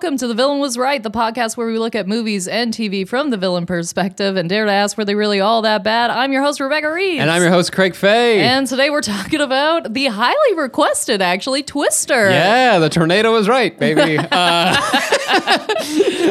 welcome to The Villain Was Right, the podcast where we look at movies and TV from the villain perspective and dare to ask were they really all that bad. I'm your host, Rebecca Reeves. And I'm your host, Craig Fay. And today we're talking about the highly requested, actually, Twister. yeah, the tornado was right, baby. uh,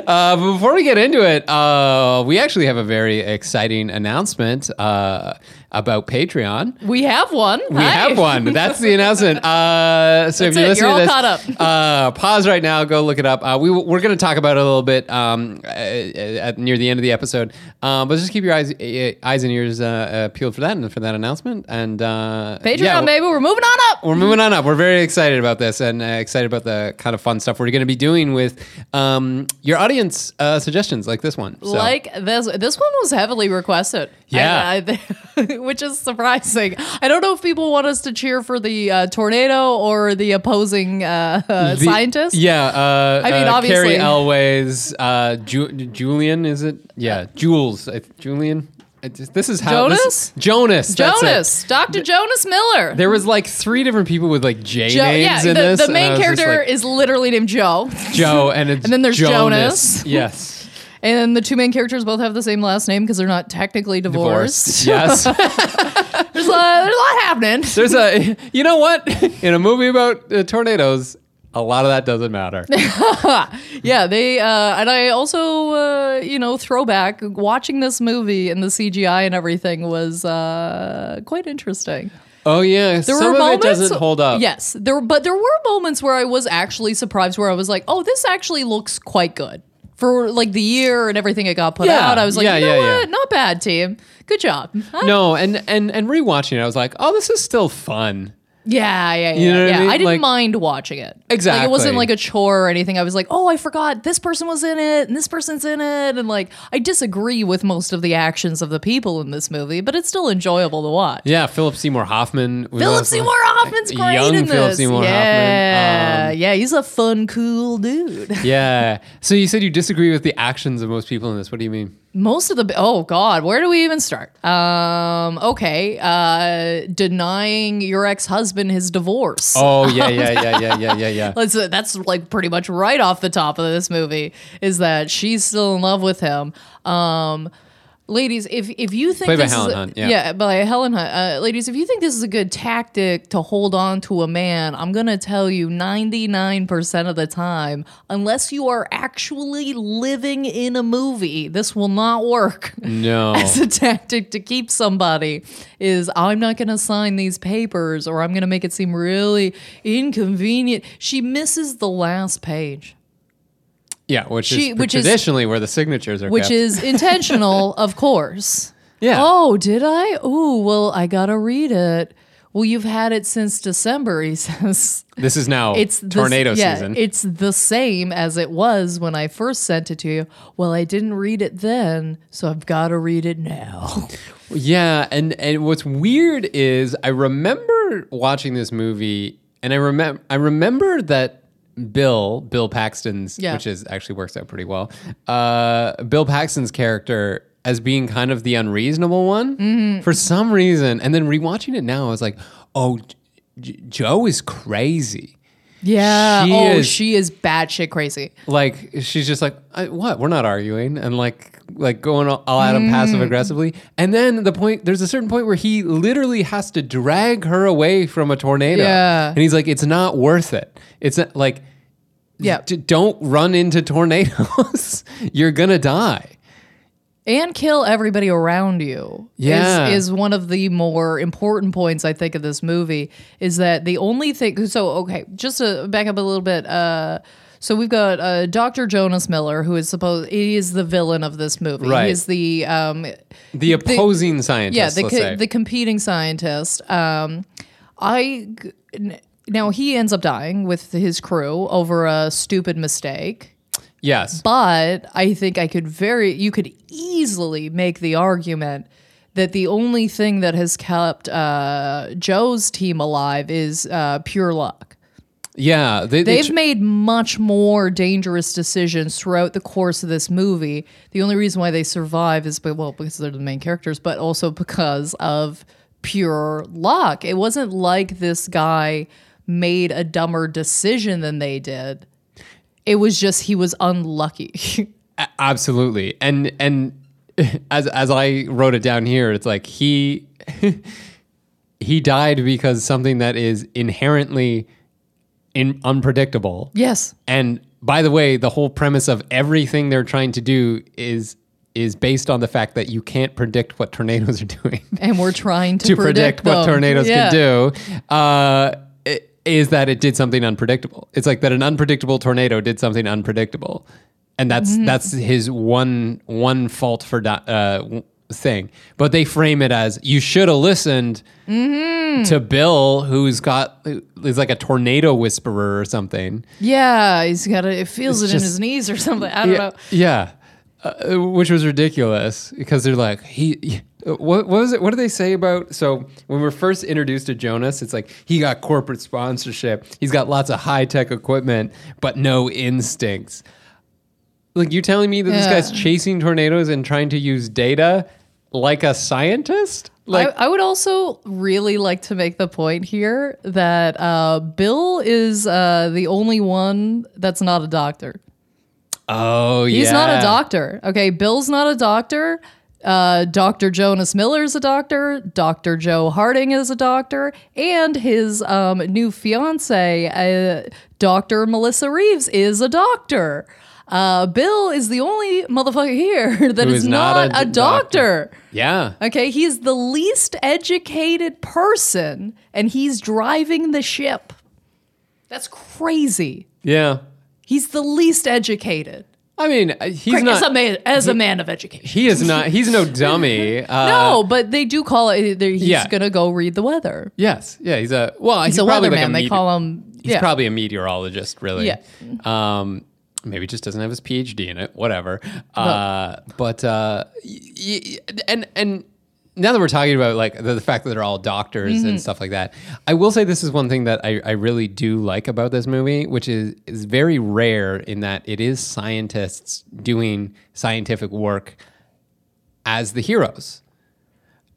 uh, but before we get into it, uh, we actually have a very exciting announcement uh, about Patreon. We have one. We have one. That's the announcement. Uh, so That's if you're it. listening You're all to this, caught up. uh, pause right now. Go look it up. Uh, we we're going to talk about it a little bit um, uh, at, near the end of the episode. Uh, but just keep your eyes uh, eyes and ears peeled for that and for that announcement. And uh, Patreon, yeah, baby. We're moving on up. we're moving on up. We're very excited about this and uh, excited about the kind of fun stuff we're going to be doing with um, your audience uh, suggestions like this one. So, Like this, this one was heavily requested. Yeah. I- I- which is surprising. I don't know if people want us to cheer for the uh, tornado or the opposing uh, uh, the- scientist. Yeah. Uh, I mean, uh, obviously- Cary Elwes, uh, Ju- Julian, is it? Yeah. Jules. I, Julian. Just- this is how. Jonas? This, Jonas. Jonas, Dr. Jonas Miller. There was like three different people with like J Jo, names yeah, in this. the main character like, is literally named Jo, Jo, and it's And then there's Jonas. Jonas. Yes. And the two main characters both have the same last name because they're not technically divorced. yes. There's, a, there's a lot happening. There's a, you know what? In a movie about uh, tornadoes, a lot of that doesn't matter. Yeah, they uh, and I also uh, you know throwback watching this movie and the CGI and everything was uh, quite interesting. Oh yeah, There some were of moments, it doesn't hold up. Yes, there but there were moments where I was actually surprised where I was like, oh, this actually looks quite good for like the year and everything it got put Yeah, out. I was like, yeah, you know yeah, yeah. what, not bad, team, good job. No, and and and rewatching it, I was like, oh, this is still fun. Yeah, yeah, yeah. You know what I mean? I didn't Like- mind watching it. Like Exactly. it wasn't like a chore or anything. I was like, oh, I forgot this person was in it and this person's in it. And like, I disagree with most of the actions of the people in this movie, but it's still enjoyable to watch. Yeah, Philip Seymour Hoffman. Philip Seymour Hoffman's great young in Philip this. Seymour yeah, Hoffman. Um, yeah, he's a fun, cool dude. yeah. So you said you disagree with the actions of most people in this. What do you mean? Most of the oh god, where do we even start? Um, okay, uh, denying your ex husband his divorce. Oh yeah, yeah, yeah, yeah, yeah, yeah, yeah. That's that's like pretty much right off the top of this movie is that she's still in love with him. Um, ladies, if if you think Played this Helen is a- Hunt, yeah. by Helen Hunt, uh, ladies, if you think this is a good tactic to hold on to a man, I'm gonna tell you, 99% of the time, unless you are actually living in a movie, this will not work. No. As a tactic to keep somebody is I'm not going to sign these papers or I'm going to make it seem really inconvenient. She misses the last page, Yeah, which She- is which is- traditionally where the signatures are which kept. is intentional, of course. yeah. Oh, did I? Oh, well, I got to read it. Well, you've had it since December, he says. This is now It's the- tornado yeah, season. It's the same as it was when I first sent it to you. Well, I didn't read it then, so I've got to read it now. Yeah, and and what's weird is I remember watching this movie, and I remember I remember that Bill Bill Paxton's, Yeah. which is actually works out pretty well. Uh, Bill Paxton's character as being kind of the unreasonable one Mm-hmm. for some reason, and then rewatching it now, I was like, oh, J- Jo is crazy. Yeah. She oh, is- she is batshit crazy. like she's just like I, what we're not arguing and like like going all, all at him Mm. passive aggressively and then the point there's a certain point where he literally has to drag her away from a tornado Yeah. and he's like it's not worth it it's not, like Yeah. d- don't run into tornadoes you're gonna die and kill everybody around you Yeah. is, is one of the more important points i think of this movie is that the only thing so okay just to back up a little bit uh so we've got uh, Dr. Jonas Miller, who is supposed he is the villain of this movie. Right. He is the um, the opposing scientist yeah the let's co- the competing scientist. Um, I now he ends up dying with his crew over a stupid mistake. Yes But I think I could very, you could easily make the argument that the only thing that has kept uh, Jo's team alive is uh, pure luck. yeah they, tr- made much more dangerous decisions throughout the course of this movie. The only reason why they survive is, be- well, because they're the main characters, but also because of pure luck. It wasn't like this guy made a dumber decision than they did. It was just he was unlucky. Absolutely. And and as as I wrote it down here, it's like he he died because something that is inherently in, unpredictable. yes. And by the way, the whole premise of everything they're trying to do is is based on the fact that you can't predict what tornadoes are doing. And we're trying to, to predict, what tornadoes Yeah. can do uh, is that it did something unpredictable. It's like that an unpredictable tornado did something unpredictable, and that's Mm-hmm. that's his one one fault for uh, thing. But they frame it as you should have listened Mm-hmm. to Bill, who's got is like a tornado whisperer or something. Yeah, he's got a, it feels It's it in his knees or something. I don't yeah, know. Yeah. Uh, which was ridiculous because they're like he what, what was it what do they say about so when we're first introduced to Jonas it's like he got corporate sponsorship he's got lots of high-tech equipment but no instincts. Like you telling me that this guy's chasing tornadoes and trying to use data like a scientist? Like I, I would also really like to make the point here that uh, Bill is uh, the only one that's not a doctor. Oh yeah He's not a doctor. Okay, Bill's not a doctor. Uh, Dr. Jonas Miller is a doctor. Dr. Jo Harding is a doctor, and his um, new fiance, uh, Dr. Melissa Reeves, is a doctor. Uh, Bill is the only motherfucker here that Who is, is not, not a, a doctor. yeah Okay, he's the least educated person, and he's driving the ship. That's crazy. yeah He's the least educated. I mean uh, he's as not a man, as a man of education. he is not he's no dummy uh, no, but they do call it. He's yeah. gonna go read the weather. Yes, yeah, he's a well, he's, He's, a weatherman. like a they mete- call him. He's yeah. probably a meteorologist, really. Yeah. Um, maybe just doesn't have his PhD in it. Whatever. Uh, but uh, y- y- and and now that we're talking about like the, the fact that they're all doctors Mm-hmm. and stuff like that, I will say this is one thing that I, I really do like about this movie, which is is very rare in that it is scientists doing scientific work as the heroes.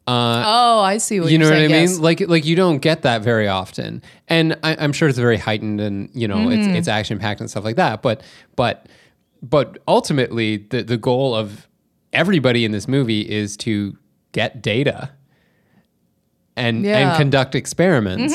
oh, I see what you know what I saying. mean? yes. Like like you don't get that very often, and I, I'm sure it's very heightened and you know Mm-hmm. it's it's action packed and stuff like that. But but but ultimately, the the goal of everybody in this movie is to get data and Yeah. Mm-hmm. and conduct experiments,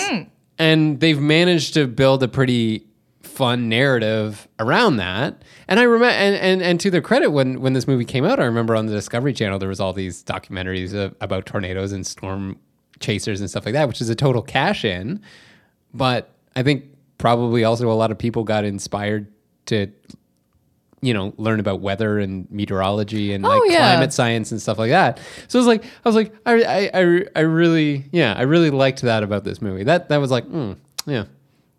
and they've managed to build a pretty fun narrative around that. And I remember, and, and and to their credit, when when this movie came out, I remember on the Discovery Channel there was all these documentaries of, about tornadoes and storm chasers and stuff like that, which is a total cash in. But I think probably also a lot of people got inspired to you know learn about weather and meteorology and like Oh, yeah. climate science and stuff like that. So it was like i was like i i i, I really yeah i really liked that about this movie. That that was like mm, yeah.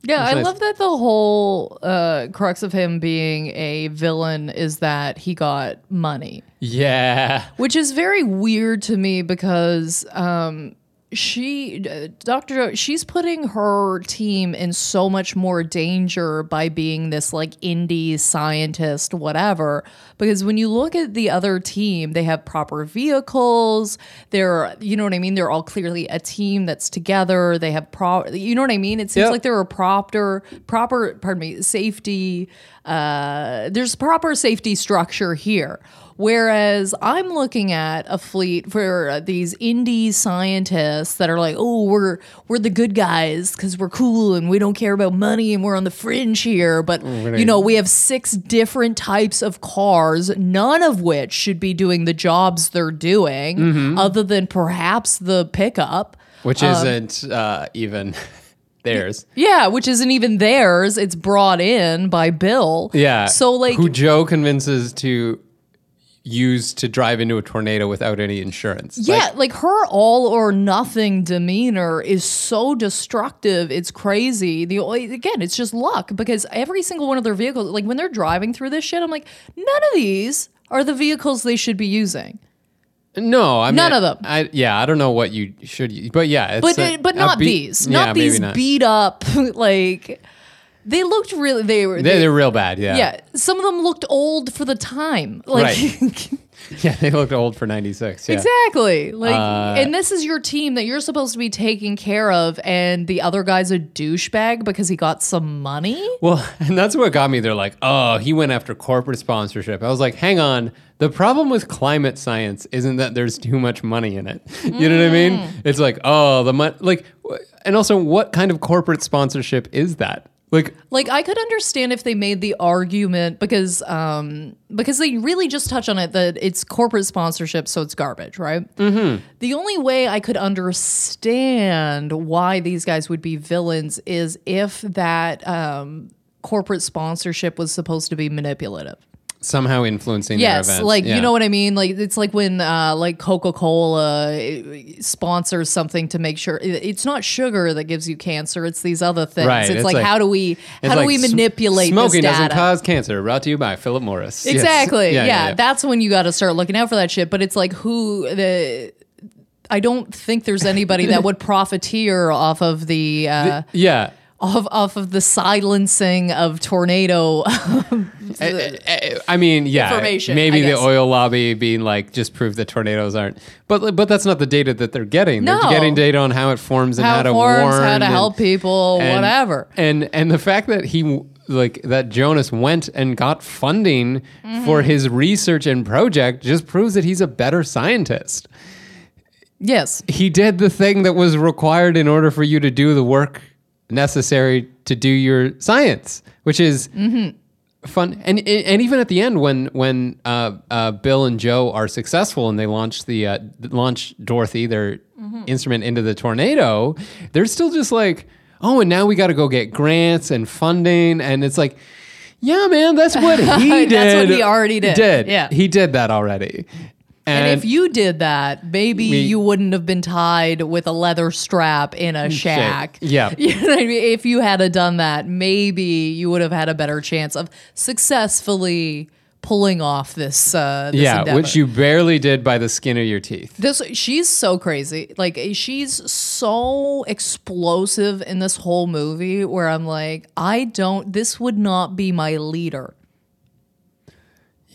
Yeah, I nice. love that the whole uh, crux of him being a villain is that he got money, yeah. Which is very weird to me because um, she, uh, Dr. Jo, she's putting her team in so much more danger by being this like indie scientist, whatever. Because when you look at the other team, they have proper vehicles. They're, you know what I mean? They're all clearly a team that's together. They have pro, you know what I mean? It seems Yep. like they're a proper, proper, pardon me, safety. Uh, there's proper safety structure here. Whereas I'm looking at a fleet for these indie scientists that are like, oh, we're we're the good guys because we're cool and we don't care about money and we're on the fringe here. But you know, we have six different types of cars, none of which should be doing the jobs they're doing, other than perhaps the pickup. which Um, isn't uh, even theirs Yeah, which isn't even theirs. It's brought in by Bill. yeah So like who jo convinces to use to drive into a tornado without any insurance Yeah, like, her all or nothing demeanor is so destructive. It's crazy. The again, it's just luck because every single one of their vehicles, like when they're driving through this shit, I'm like, none of these are the vehicles they should be using. no i mean None of them. I, yeah i don't know what you should but yeah it's But a- but not beat- these, yeah, not these not. beat up like they looked really they were They, they're real bad. Yeah. yeah some of them looked old for the time like Yeah, they looked old for 96. Yeah. exactly like Uh, and this is your team that you're supposed to be taking care of and the other guy's a douchebag because he got some money Well, and that's what got me. They're like, oh, he went after corporate sponsorship. I was like, hang on. The problem with climate science isn't that there's too much money in it. You know what I mean? Mm. It's like, oh, the money, like, and also, what kind of corporate sponsorship is that? Like, Like I could understand if they made the argument because um because they really just touch on it that it's corporate sponsorship, so it's garbage, right? Mm-hmm. The only way I could understand why these guys would be villains is if that um corporate sponsorship was supposed to be manipulative. Somehow influencing their Yes, events. like Yeah. you know what I mean. Like it's like when uh, like Coca Cola sponsors something to make sure it's not sugar that gives you cancer. It's these other things. Right, It's, it's like, like- how do we how do like we manipulate Smoking doesn't cause cancer. Brought to you by Philip Morris. Yes. Exactly. Yeah, Yeah, yeah, yeah. that's when you got to start looking out for that shit. But it's like who the. I don't think there's anybody that would profiteer off of the, uh, yeah. Off off of the silencing of tornado. I- eh, eh, eh, I mean, yeah, Information, maybe the oil lobby being like, just prove that tornadoes aren't. But but that's not the data that they're getting. No. They're getting data on how it forms and how, how to forms, warn, how to and- help people, and- whatever. And and the fact that he like that Jonas went and got funding Mm-hmm. for his research and project just proves that he's a better scientist. Yes. He did the thing that was required in order for you to do the work necessary to do your science, which is fun. And and even at the end, when when uh, uh, Bill and Jo are successful and they launch the uh, launch Dorothy, their instrument into the tornado, they're still just like, oh, and now we got to go get grants and funding, and it's like. Yeah, man, that's what he did. That's what he already did. Did Yeah. he did that already? And, if you did that, maybe We- you wouldn't have been tied with a leather strap in a shack. Yeah. You know I mean? If you had done that, maybe you would have had a better chance of successfully pulling off this. Uh, this yeah, endeavor. which you barely did by the skin of your teeth. This she's so crazy. Like she's so explosive in this whole movie where I'm like, I don't this would not be my leader.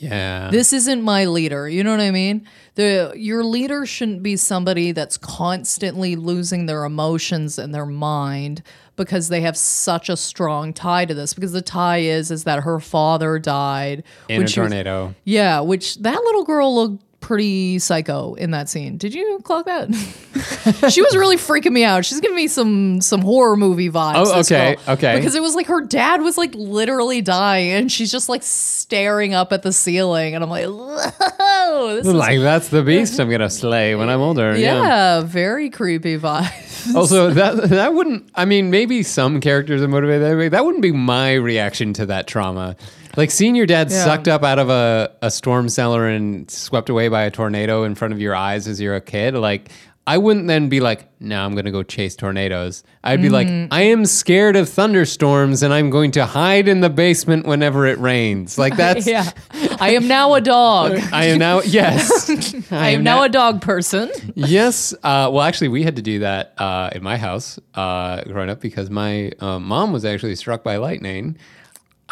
Yeah. This isn't my leader. You know what I mean? The your leader shouldn't be somebody that's constantly losing their emotions and their mind because they have such a strong tie to this. Because the tie is is that her father died in a she was- tornado. yeah, which that little girl looked pretty psycho in that scene. Did you clock that? she was really freaking me out. She's giving me some some horror movie vibes. Oh, okay, okay. Because it was like her dad was like literally dying, and she's just like staring up at the ceiling, and I'm like, whoa, this is like that's the beast I'm gonna slay when I'm older. Yeah. yeah, very creepy vibes. Also, that that wouldn't. I mean, maybe some characters are motivated that way. That wouldn't be my reaction to that trauma. Like seeing your dad Yeah. sucked up out of a, a storm cellar and swept away by a tornado in front of your eyes as you're a kid. Like I wouldn't then be like, "No, I'm gonna go chase tornadoes." I'd be like, Mm-hmm. "I am scared of thunderstorms, and I'm going to hide in the basement whenever it rains." Like that's. yeah, I am now a dog. I am now yes. I am now a dog person. yes. Uh, well, actually, we had to do that uh, in my house uh, growing up because my uh, mom was actually struck by lightning.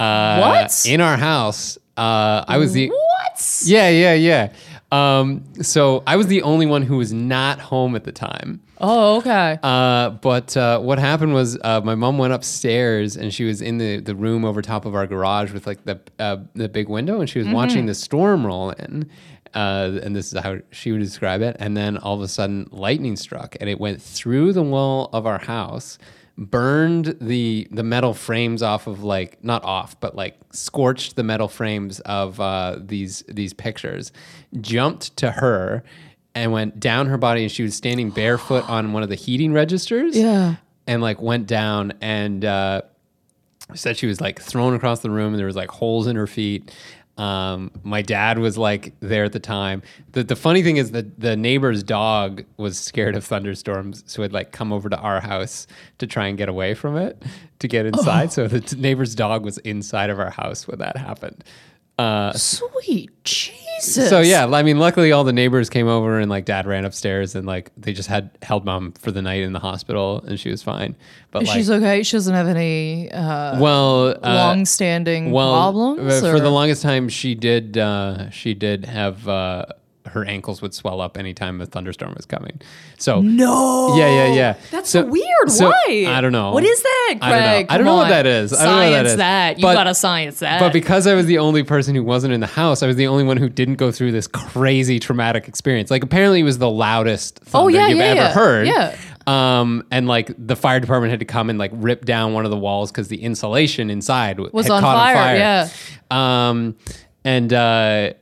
Uh, What? In our house, uh, I was the What? yeah, yeah, yeah. Um, so I was the only one who was not home at the time. Oh, okay. Uh, but uh, what happened was uh, my mom went upstairs and she was in the, the room over top of our garage with like the uh, the big window and she was watching the storm roll in. Uh, and this is how she would describe it. And then all of a sudden, lightning struck and it went through the wall of our house, burned the the metal frames off of like not off, but like scorched the metal frames of uh, these these pictures. Jumped to her and went down her body and she was standing barefoot on one of the heating registers Yeah. and like went down and uh said she was like thrown across the room and there was like holes in her feet um my dad was like there at the time. The the funny thing is that the neighbor's dog was scared of thunderstorms so had like come over to our house to try and get away from it to get inside. So the t- neighbor's dog was inside of our house when that happened uh Sweet Jesus. So yeah, I mean, luckily all the neighbors came over and like dad ran upstairs and like they just had held mom for the night in the hospital and she was fine. But like, She's okay. She doesn't have any uh, well, uh, long-standing well, problems. uh, for or- the longest time, she did. Uh, she did have uh, her ankles would swell up anytime a thunderstorm was coming. So no. Yeah, yeah, yeah. That's So- weird. so- Why? I don't know. What is that, Craig? I don't know. I don't know what that is. I Science don't know what that is. that. You But- gotta science that. But because I was the only person who wasn't in the house, I was the only one who didn't go through this crazy traumatic experience. Like apparently it was the loudest thunder Oh, yeah, you've yeah, ever yeah. heard. Yeah. Um, and like the fire department had to come and like rip down one of the walls because the insulation inside Was had on caught fire, on fire. yeah. Um, and uh,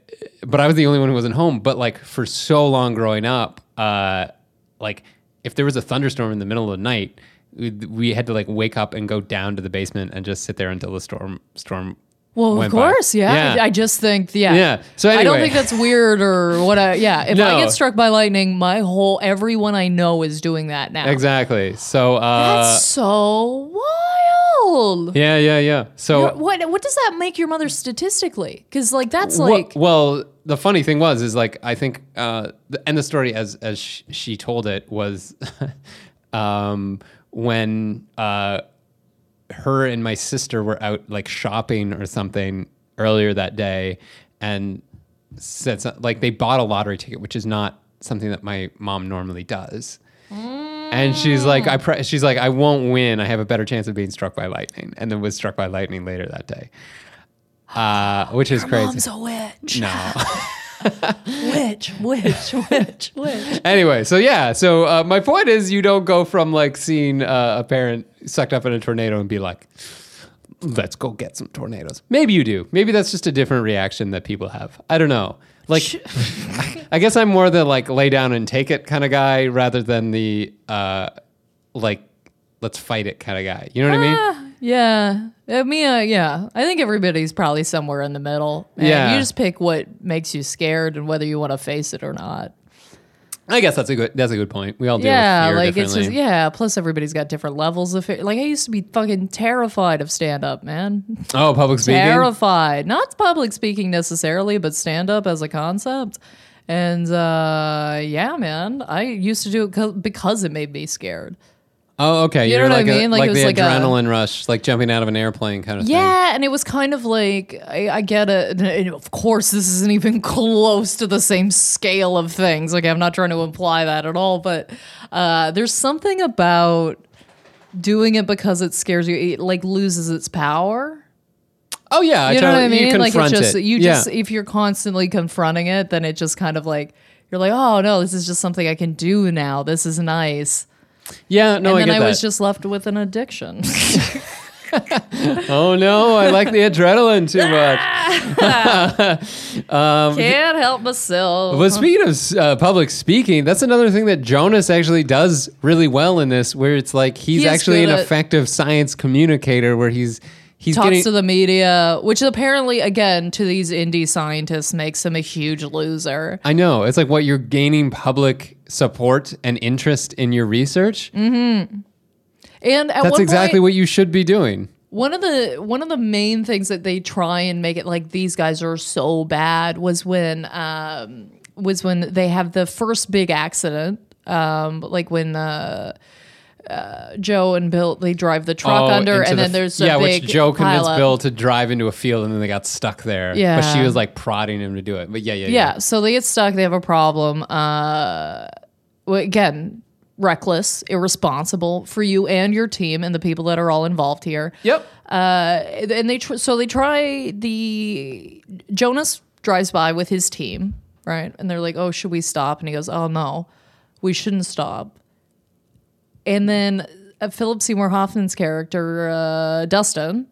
but I was the only one who wasn't home. But like for so long growing up, uh, like if there was a thunderstorm in the middle of the night, we, we had to like wake up and go down to the basement and just sit there until the storm storm. well, of course, yeah. Yeah. I just think, yeah. Yeah. So I don't think that's weird or what. I, yeah. If I get struck by lightning, my whole everyone I know is doing that now. Exactly. So uh, That's so wild. Yeah, yeah, yeah. So What, what what does that make your mother statistically? Because like that's like well, the funny thing was is like I think uh, the, and the story as as sh- she told it was um, when uh, her and my sister were out like shopping or something earlier that day and said some, like they bought a lottery ticket, which is not something that my mom normally does. And she's like, I pre- she's like, I won't win. I have a better chance of being struck by lightning, and then was struck by lightning later that day, uh, which is crazy. mom's a witch. No. Witch, witch, witch, witch. anyway, so yeah, so uh, my point is, you don't go from like seeing uh, a parent sucked up in a tornado and be like, "Let's go get some tornadoes." Maybe you do. Maybe that's just a different reaction that people have. I don't know. Like, I guess I'm more the like lay down and take it kind of guy rather than the uh, like let's fight it kind of guy. You know what I mean? Ah, yeah. I mean, uh, yeah. I think everybody's probably somewhere in the middle. And Yeah. You just pick what makes you scared and whether you want to face it or not. I guess that's a good that's a good point. We all deal yeah, with fear like it's just yeah. Plus, everybody's got different levels of fear. Like I used to be fucking terrified of stand up, man. Oh, public speaking. terrified. Not public speaking necessarily, but stand up as a concept. And uh, yeah, man, I used to do it because it made me scared. Oh, okay. You You're know what I like a- mean? Like, like, it was the like a- adrenaline rush, like jumping out of an airplane kind of thing. Yeah, and it was kind of like I, I get it. And of course, this isn't even close to the same scale of things. Like I'm not trying to imply that at all, but uh, there's something about doing it because it scares you. It like loses its power. Oh yeah, You know what I mean? Like it's just it. you Yeah. just if you're constantly confronting it, then it just kind of like you're like, oh no, this is just something I can do now. This is nice. Yeah. No, and I then I that. was just left with an addiction. oh no, I like the adrenaline too much. Can't help myself. But speaking of uh, public speaking, that's another thing that Jonas actually does really well in this, where it's like he's He actually an effective science communicator, where he's he's talks getting to the media, which apparently, again, to these indie scientists, makes him a huge loser. I know. It's like what you're gaining public support and interest in your research. And at That's exactly point, what you should be doing. one of the one of the main things that they try and make it like these guys are so bad was when um, was when they have the first big accident, um, like when. Uh, uh, Jo and Bill they drive the truck Oh, under, into and the then f- there's a yeah, big which Jo convinced. Bill to drive into a field, and then they got stuck there. but Yeah. she was like prodding him to do it. But yeah, yeah, yeah. Yeah, so they get stuck. They have a problem. Uh, well, again, reckless, irresponsible for you and your team and the people that are all involved here. Yep. Uh, and they tr- so they try the Jonas drives by with his team, right? And they're like, "Oh, should we stop?" And he goes, "Oh no, we shouldn't stop." And then uh, Philip Seymour Hoffman's character, uh, Dustin,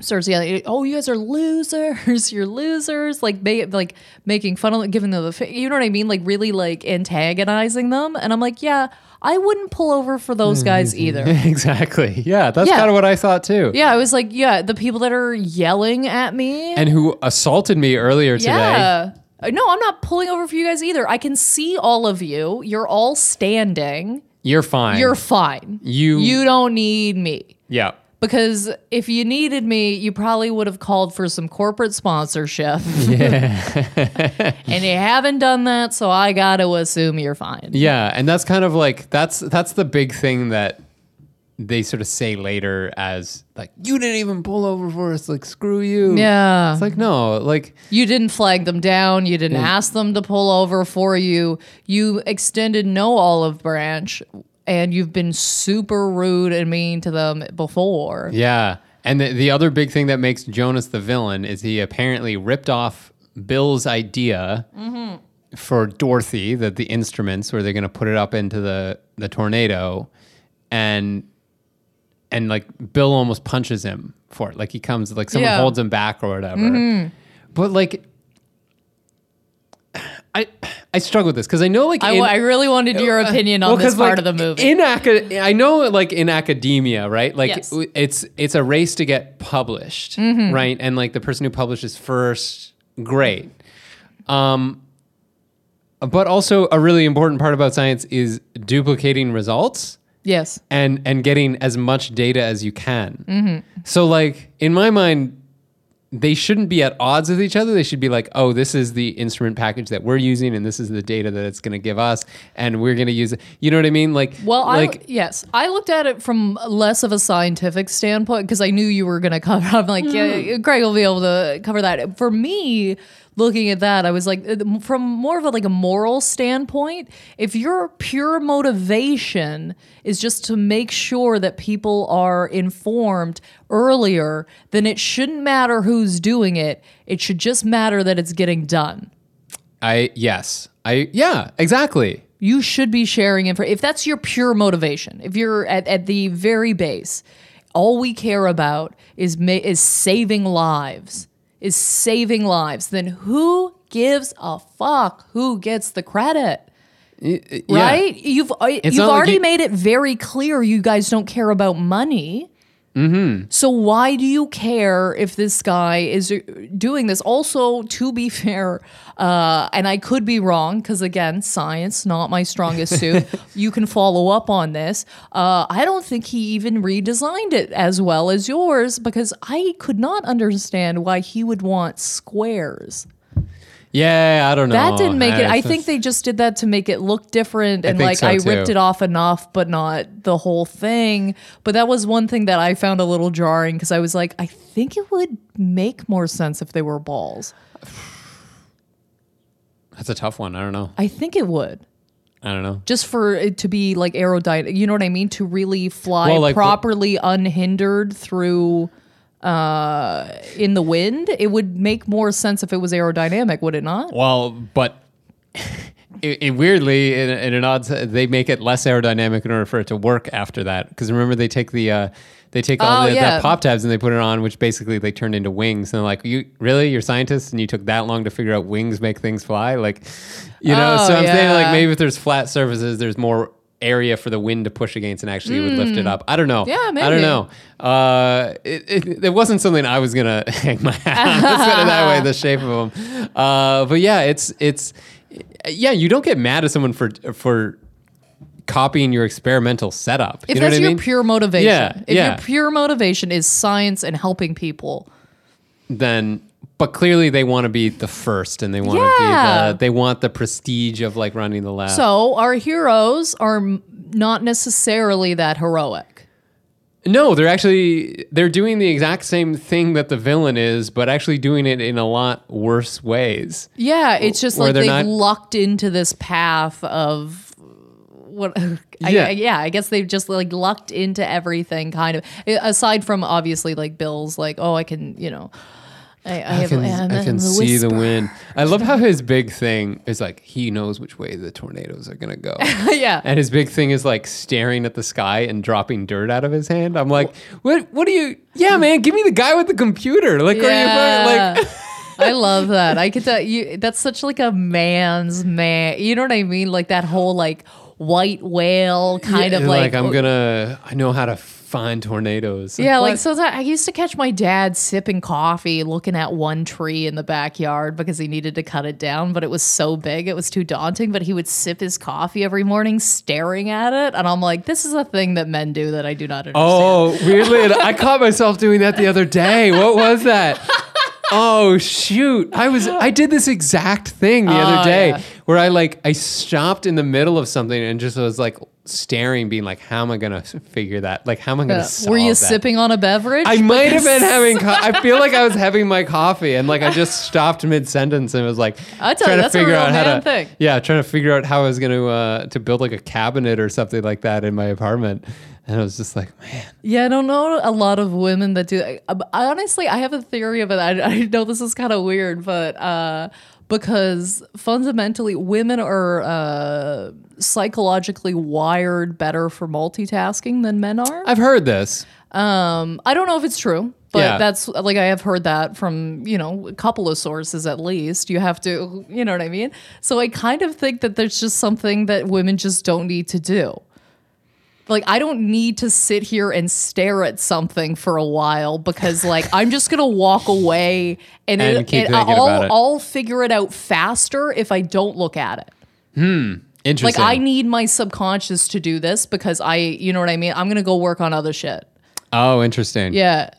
starts yelling, "Oh, you guys are losers! You're losers!" Like, like making fun of, giving them the, you know what I mean? Like, really, like antagonizing them. And I'm like, yeah, I wouldn't pull over for those guys either. exactly. Yeah, that's Yeah. kind of what I thought too. Yeah, I was like, yeah, the people that are yelling at me. And who assaulted me earlier today? yeah. Uh, No, I'm not pulling over for you guys either. I can see all of you. You're all standing. You're fine. You're fine. You- You don't need me. yeah. Because if you needed me, you probably would have called for some corporate sponsorship. Yeah. and you haven't done that, so I got to assume you're fine. Yeah, and that's kind of like that's that's the big thing that they sort of say later as like you didn't even pull over for us, like screw you. Yeah. It's like no, like You didn't flag them down. You didn't ask them to pull over for you. You extended no olive branch, and you've been super rude and mean to them before. yeah. And the, the other big thing that makes Jonas the villain is he apparently ripped off Bill's idea mm-hmm. for Dorothy, that the instruments where they're going to put it up into the the tornado, and and like Bill almost punches him for it. Like he comes, like someone Yeah. Mm-hmm. holds him back or whatever. But like, I I struggle with this because I know like I, in- I really wanted your opinion on well, this part like, of the movie. In acad- I know, like in academia, right? Like Yes. it's it's a race to get published, Mm-hmm. right? And like the person who publishes first, great. Um, but also a really important part about science is duplicating results yes. and and getting as much data as you can. Mm-hmm. So like in my mind, they shouldn't be at odds with each other. They should be like, oh, this is the instrument package that we're using, and this is the data that it's going to give us, and we're going to use it. You know what I mean? Like, Well, like I yes, I looked at it from less of a scientific standpoint because I knew you were going to cover. I'm like, yeah, Craig will be able to cover that. For me, looking at that, I was like, uh, from more of a like a moral standpoint, if your pure motivation is just to make sure that people are informed earlier, then it shouldn't matter who's doing it. It should just matter that it's getting done. I yes, I yeah, exactly. you should be sharing info if that's your pure motivation if you're at, at the very base all we care about is ma- is saving lives is saving lives then who gives a fuck who gets the credit? Y- yeah. right? You've uh, you've not like already you- made it very clear you guys don't care about money Mm-hmm. so why do you care if this guy is doing this? Also, to be fair, uh, and I could be wrong because again, science not my strongest suit. you can follow up on this. Uh, I don't think he even redesigned it as well as yours because I could not understand why he would want squares. Yeah, I don't know. That didn't make it. I think they just did that to make it look different, and think like so, I too. ripped it off enough, but not the whole thing. But that was one thing that I found a little jarring because I was like, I think it would make more sense if they were balls. that's a tough one. I don't know. I think it would. I don't know. Just for it to be like aerodynamic, you know what I mean? To really fly Well, like, properly unhindered through uh in the wind, it would make more sense if it was aerodynamic, would it not? Well, but it, it weirdly, in, in an odd, they make it less aerodynamic in order for it to work after that. Because remember, they take the uh, they take all Oh, the, yeah. that pop tabs and they put it on, which basically they turned into wings. And they're like, you really, you're scientists, and you took that long to figure out wings make things fly? Like, you know. Oh, so I'm saying, like, maybe if there's flat surfaces, there's more area for the wind to push against and actually it would lift it up. I don't know. Yeah, I don't know. Uh, it, it, it wasn't something I was gonna hang my hat on. Let's put it that way. The shape of them. Uh, but yeah, it's it's yeah. You don't get mad at someone for for copying your experimental setup. If you know that's what I your mean? pure motivation, Yeah, if yeah. your pure motivation is science and helping people, then. But clearly, they want to be the first, and they want to be the. They want the prestige of like running the lab. so our heroes are not necessarily that heroic. No, they're actually they're doing the exact same thing that the villain is, but actually doing it in a lot worse ways. Yeah, it's just like they've not- lucked into this path of what I, Yeah. yeah i guess they've just like lucked into everything kind of aside from obviously like bill's like oh i can you know i, I, have can, I can see the wind. I love how his big thing is like he knows which way the tornadoes are gonna go. yeah And his big thing is like staring at the sky and dropping dirt out of his hand. I'm like, what? What do you? Yeah, mm. man, give me the guy with the computer. Like, are you like? I love that. I could tell you that's such like a man's man. You know what I mean? Like that whole like white whale kind of Yeah, like, I'm gonna. I know how to find tornadoes. Yeah, like What? so that I used to catch my dad sipping coffee, looking at one tree in the backyard because he needed to cut it down, but it was so big, it was too daunting. But he would sip his coffee every morning, staring at it, and I'm like, this is a thing that men do that I do not understand. Oh, weirdly, I caught myself doing that the other day. What was that? Oh shoot! I was I did this exact thing the other Oh, day yeah. where I like I stopped in the middle of something and just was like staring, being like, "How am I gonna figure that? Like, how am I gonna?" Uh, solve were you that? sipping on a beverage? I might have been having. Co- I feel like I was having my coffee, and like I just stopped mid sentence and was like, I tell trying you, to a figure real out how to, thing. yeah, trying to figure out how I was going to uh, to build like a cabinet or something like that in my apartment, and I was just like, man, Yeah, I don't know a lot of women that do. I, I honestly, I have a theory of it. I, I know this is kind of weird, but uh, because fundamentally, women are uh, psychologically wired better for multitasking than men are. I've heard this. Um, I don't know if it's true, but Yeah. that's like I have heard that from you know a couple of sources at least. You have to, you know what I mean. So I kind of think that there's just something that women just don't need to do. Like I don't need to sit here and stare at something for a while because like I'm just gonna walk away and, And it, keep and thinking I'll, it. I'll figure it out faster if I don't look at it. Hmm. Interesting. Like I need my subconscious to do this because I, you know what I mean. I'm gonna go work on other shit. oh, interesting. Yeah.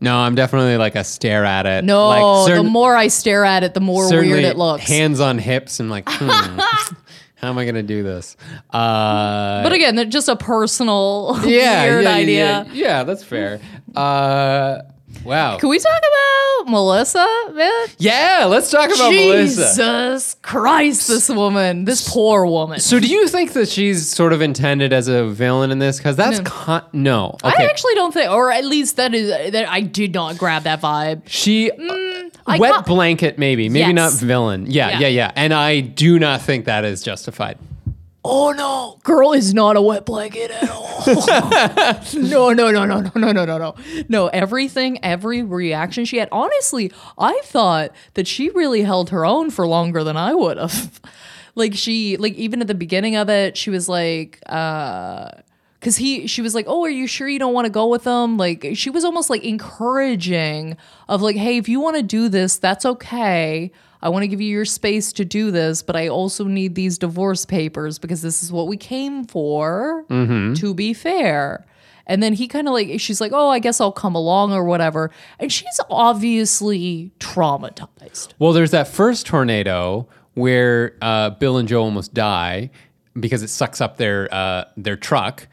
No, I'm definitely like a stare at it. No, like the more I stare at it, the more weird it looks. Hands on hips and like, hmm, how am I going to do this? Uh, but again, just a personal yeah, weird yeah, idea. Yeah, yeah, that's fair. Uh, wow. Can we talk about Melissa, man? Yeah, let's talk about Melissa. Jesus Christ, this woman, this poor woman. So, do you think that she's sort of intended as a villain in this? Because that's No. con- no. I actually don't think, or at least that is that I did not grab that vibe. she I wet got- blanket maybe, maybe Yes. not villain. Yeah, yeah, Yeah. yeah, And I do not think that is justified. Oh no, girl is not a wet blanket at all. no, no, no, no, no, no, no, no, no. No, everything, every reaction she had. Honestly, I thought that she really held her own for longer than I would have. like she, like even at the beginning of it, she was like, uh, Cause he, she was like, "Oh, are you sure you don't want to go with them?" Like she was almost like encouraging of like, "Hey, if you want to do this, that's okay. I want to give you your space to do this, but I also need these divorce papers because this is what we came for. To be fair." And then he kind of like, she's like, "Oh, I guess I'll come along or whatever," and she's obviously traumatized. Well, there's that first tornado where uh, Bill and Jo almost die because it sucks up their uh, their truck,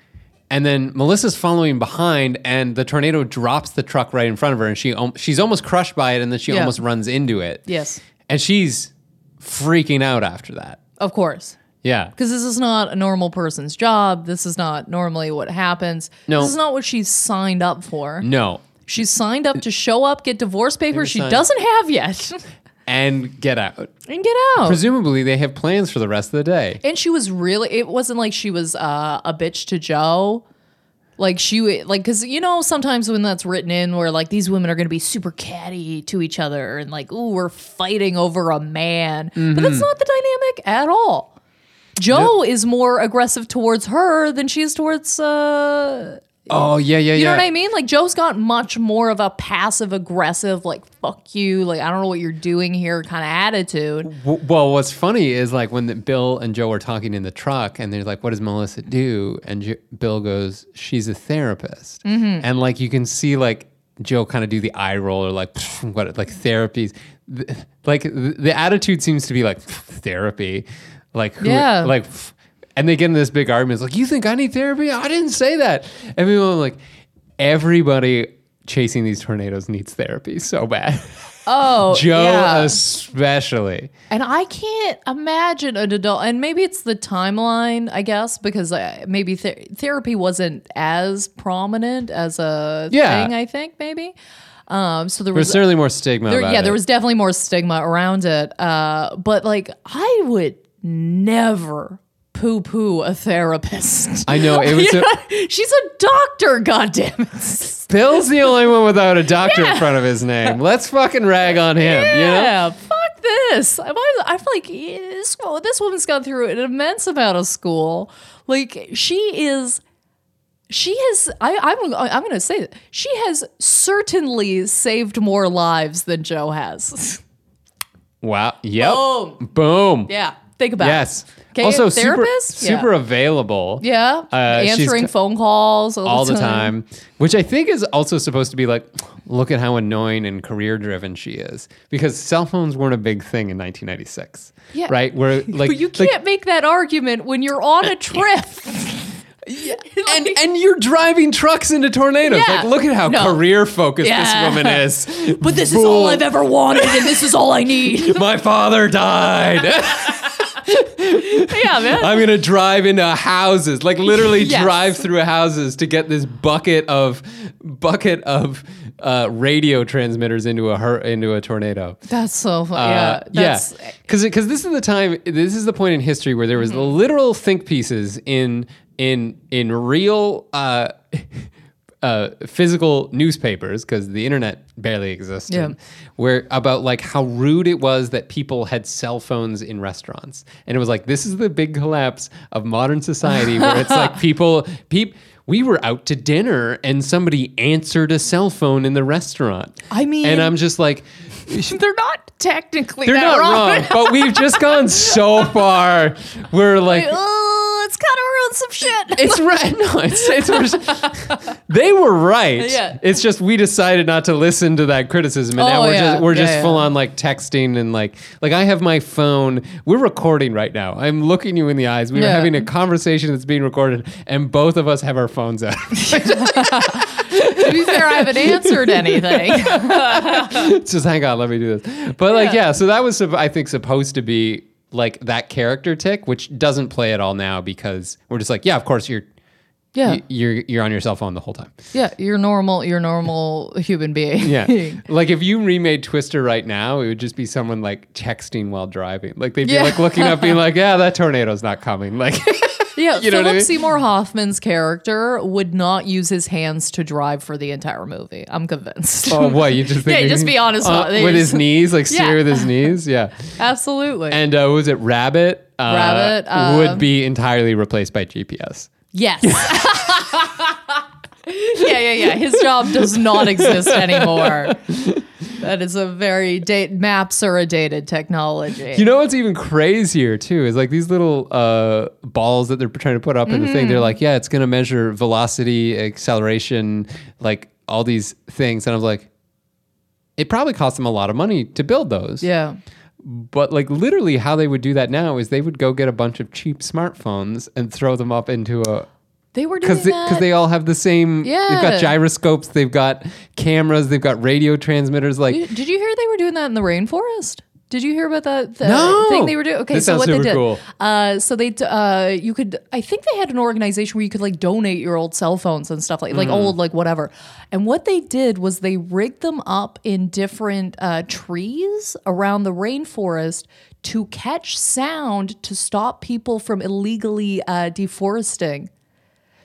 and then Melissa's following behind, and the tornado drops the truck right in front of her, and she she's almost crushed by it, and then she Yeah. almost runs into it. Yes, and she's freaking out after that. of course. Yeah, Because this is not a normal person's job. This is not normally what happens. No. This is not what she's signed up for. no, She's signed up to show up, get divorce papers she signed- doesn't have yet, and get out. and get out. Presumably, they have plans for the rest of the day. and she was really, it wasn't like she was uh, a bitch to Jo. Like she would, like, cause you know, sometimes when that's written in where like these women are going to be super catty to each other and like, ooh, we're fighting over a man. But Mm-hmm. that's not the dynamic at all. Jo is more aggressive towards her than she is towards uh, Oh yeah, yeah, yeah You yeah. know what I mean? Like Jo's got much more of a passive aggressive, like fuck you, like I don't know what you're doing here kind of attitude. W- Well, what's funny is like when the, Bill and Jo are talking in the truck, and they're like, "What does Melissa do?" And Jo- Bill goes, "She's a therapist," Mm-hmm. and like you can see like Joe kind of do the eye roll or like what like therapies, Th- like th- the attitude seems to be like therapy, like who, Yeah. like. pfft." And they get into this big argument. It's like, you think I need therapy? I didn't say that. And people are like, everybody chasing these tornadoes needs therapy so bad. Oh, Jo yeah. especially. and I can't imagine an adult, and maybe it's the timeline, I guess, because uh, maybe th- therapy wasn't as prominent as a Yeah. thing. I think maybe. Um, so there There's was certainly more stigma There, yeah, it. there was definitely more stigma around it. Uh, but like, I would never poo poo a therapist. I know it was. A, She's a doctor, goddammit. Bill's the only one without a doctor in front of his name. Let's fucking rag on him. You know. Yeah, fuck this. I'm, I feel like yeah, this, this woman's gone through an immense amount of school. Like, she is She has. I, I'm. I'm going to say that she has certainly saved more lives than Jo has. Wow. Yep. Boom. Boom. Yeah. Think about Yes. it. Okay, also, super, therapist? Yeah. super available. Yeah. Uh, Answering co- phone calls all, all the time, which I think is also supposed to be like, look at how annoying and career driven she is, because cell phones weren't a big thing in 1996. Yeah. Right. Where like but you can't make that argument when you're on a trip. and and you're driving trucks into tornadoes. Yeah. Like, look at how No. career focused Yeah. this woman is. but this is all I've ever wanted, and this is all I need. My father died. Yeah, man. I'm gonna drive into houses, like literally Yes. drive through houses to get this bucket of bucket of uh, radio transmitters into a hur- into a tornado. That's so funny. Uh, yeah. That's, yeah, because because this is the time. This is the point in history where there was Mm-hmm. literal think pieces in in in real. Uh, uh, physical newspapers because the internet barely existed. Yeah. Where about like how rude it was that people had cell phones in restaurants, and it was like this is the big collapse of modern society where it's like people peop. We were out to dinner and somebody answered a cell phone in the restaurant. I mean- and I'm just like, they're not technically they're that not wrong. wrong, but we've just gone so far. We're like, it's kind of ruined some shit. it's right. No, it's, it's they were right. Yeah. It's just we decided not to listen to that criticism, and now Oh, we're yeah. just we're Yeah, just yeah. full on like texting and like like I have my phone. We're recording right now. I'm looking you in the eyes. We are having a conversation that's being recorded, and both of us have our phones out. to be fair, I haven't answered anything. It's just hang on, let me do this. But like, yeah, so that was I think supposed to be like that character tick, which doesn't play at all now because we're just like, yeah, of course you're Yeah, y- you're you're on your cell phone the whole time. yeah. You're normal. You're normal human being. Yeah, like if you remade Twister right now, it would just be someone like texting while driving. Like they'd be Yeah. like looking up, being like, yeah, that tornado's not coming. Like, Yeah, You know Philip I mean? Seymour Hoffman's character would not use his hands to drive for the entire movie. I'm convinced. oh, what you just think Yeah, just be honest uh, with his knees, like steer Yeah. with his knees. Yeah, Absolutely. and uh, was it Rabbit? Uh, Rabbit, um, would be entirely replaced by GPS. Yes. yeah, yeah, yeah. His job does not exist anymore. That is a very date. Maps are a dated technology. You know what's even crazier too is like these little uh, balls that they're trying to put up in the thing. Mm-hmm. They're like, yeah, it's going to measure velocity, acceleration, like all these things. And I was like, it probably cost them a lot of money to build those. yeah. But like literally, how they would do that now is they would go get a bunch of cheap smartphones and throw them up into a They were doing because they, that. 'cause they all have the same. Yeah, they've got gyroscopes, they've got cameras, they've got radio transmitters. Like Did you hear they were doing that in the rainforest? Did you hear about that the No. thing they were doing? Okay, This so what they did, cool. uh, so they, uh, you could, I think they had an organization where you could like donate your old cell phones and stuff like, Mm. like old, like whatever. And what they did was they rigged them up in different uh, trees around the rainforest to catch sound to stop people from illegally uh, deforesting.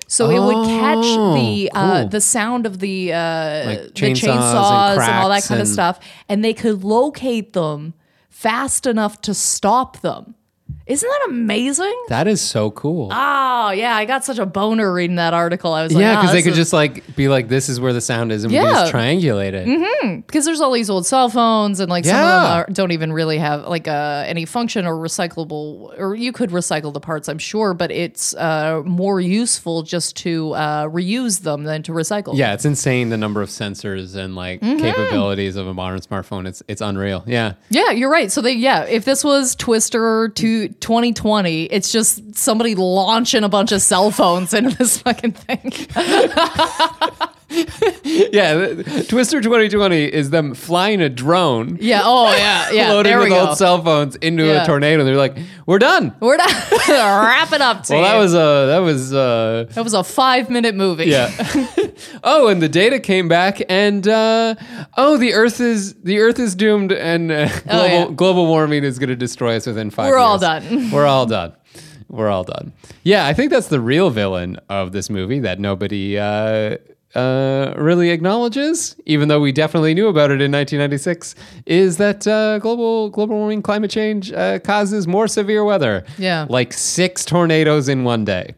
So it would catch the Oh, uh, the sound of the uh, Like the chainsaws and and, all that kind of stuff, and they could locate them fast enough to stop them. Isn't that amazing? that is so cool. Oh yeah, I got such a boner reading that article. I was like, yeah, ah, because they could is- just like be like, "This is where the sound is," and we can just triangulate it. because there's all these old cell phones and like some of them are, don't even really have like uh, any function or recyclable or you could recycle the parts i'm sure but it's uh, more useful just to uh, reuse them than to recycle Yeah, it's insane the number of sensors and like Mm-hmm. capabilities of a modern smartphone. It's it's unreal. Yeah. yeah you're right so they yeah if this was twister to 2020 it's just somebody launching a bunch of cell phones into this fucking thing Yeah, Twister 2020 is them flying a drone yeah oh yeah yeah loading there with go old cell phones into Yeah. a tornado. They're like, "We're done." we're done wrap it up team. Well, that was a that was uh that was a five minute movie yeah. oh, and the data came back, and uh, oh, the Earth is the Earth is doomed, and uh, global Oh, yeah. global warming is going to destroy us within five. We're all done. We're all done. We're all done. Yeah, I think that's the real villain of this movie that nobody uh, uh, really acknowledges, even though we definitely knew about it in 1996. Is that uh, global global warming, climate change uh, causes more severe weather? Yeah. like six tornadoes in one day.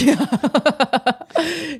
Yeah,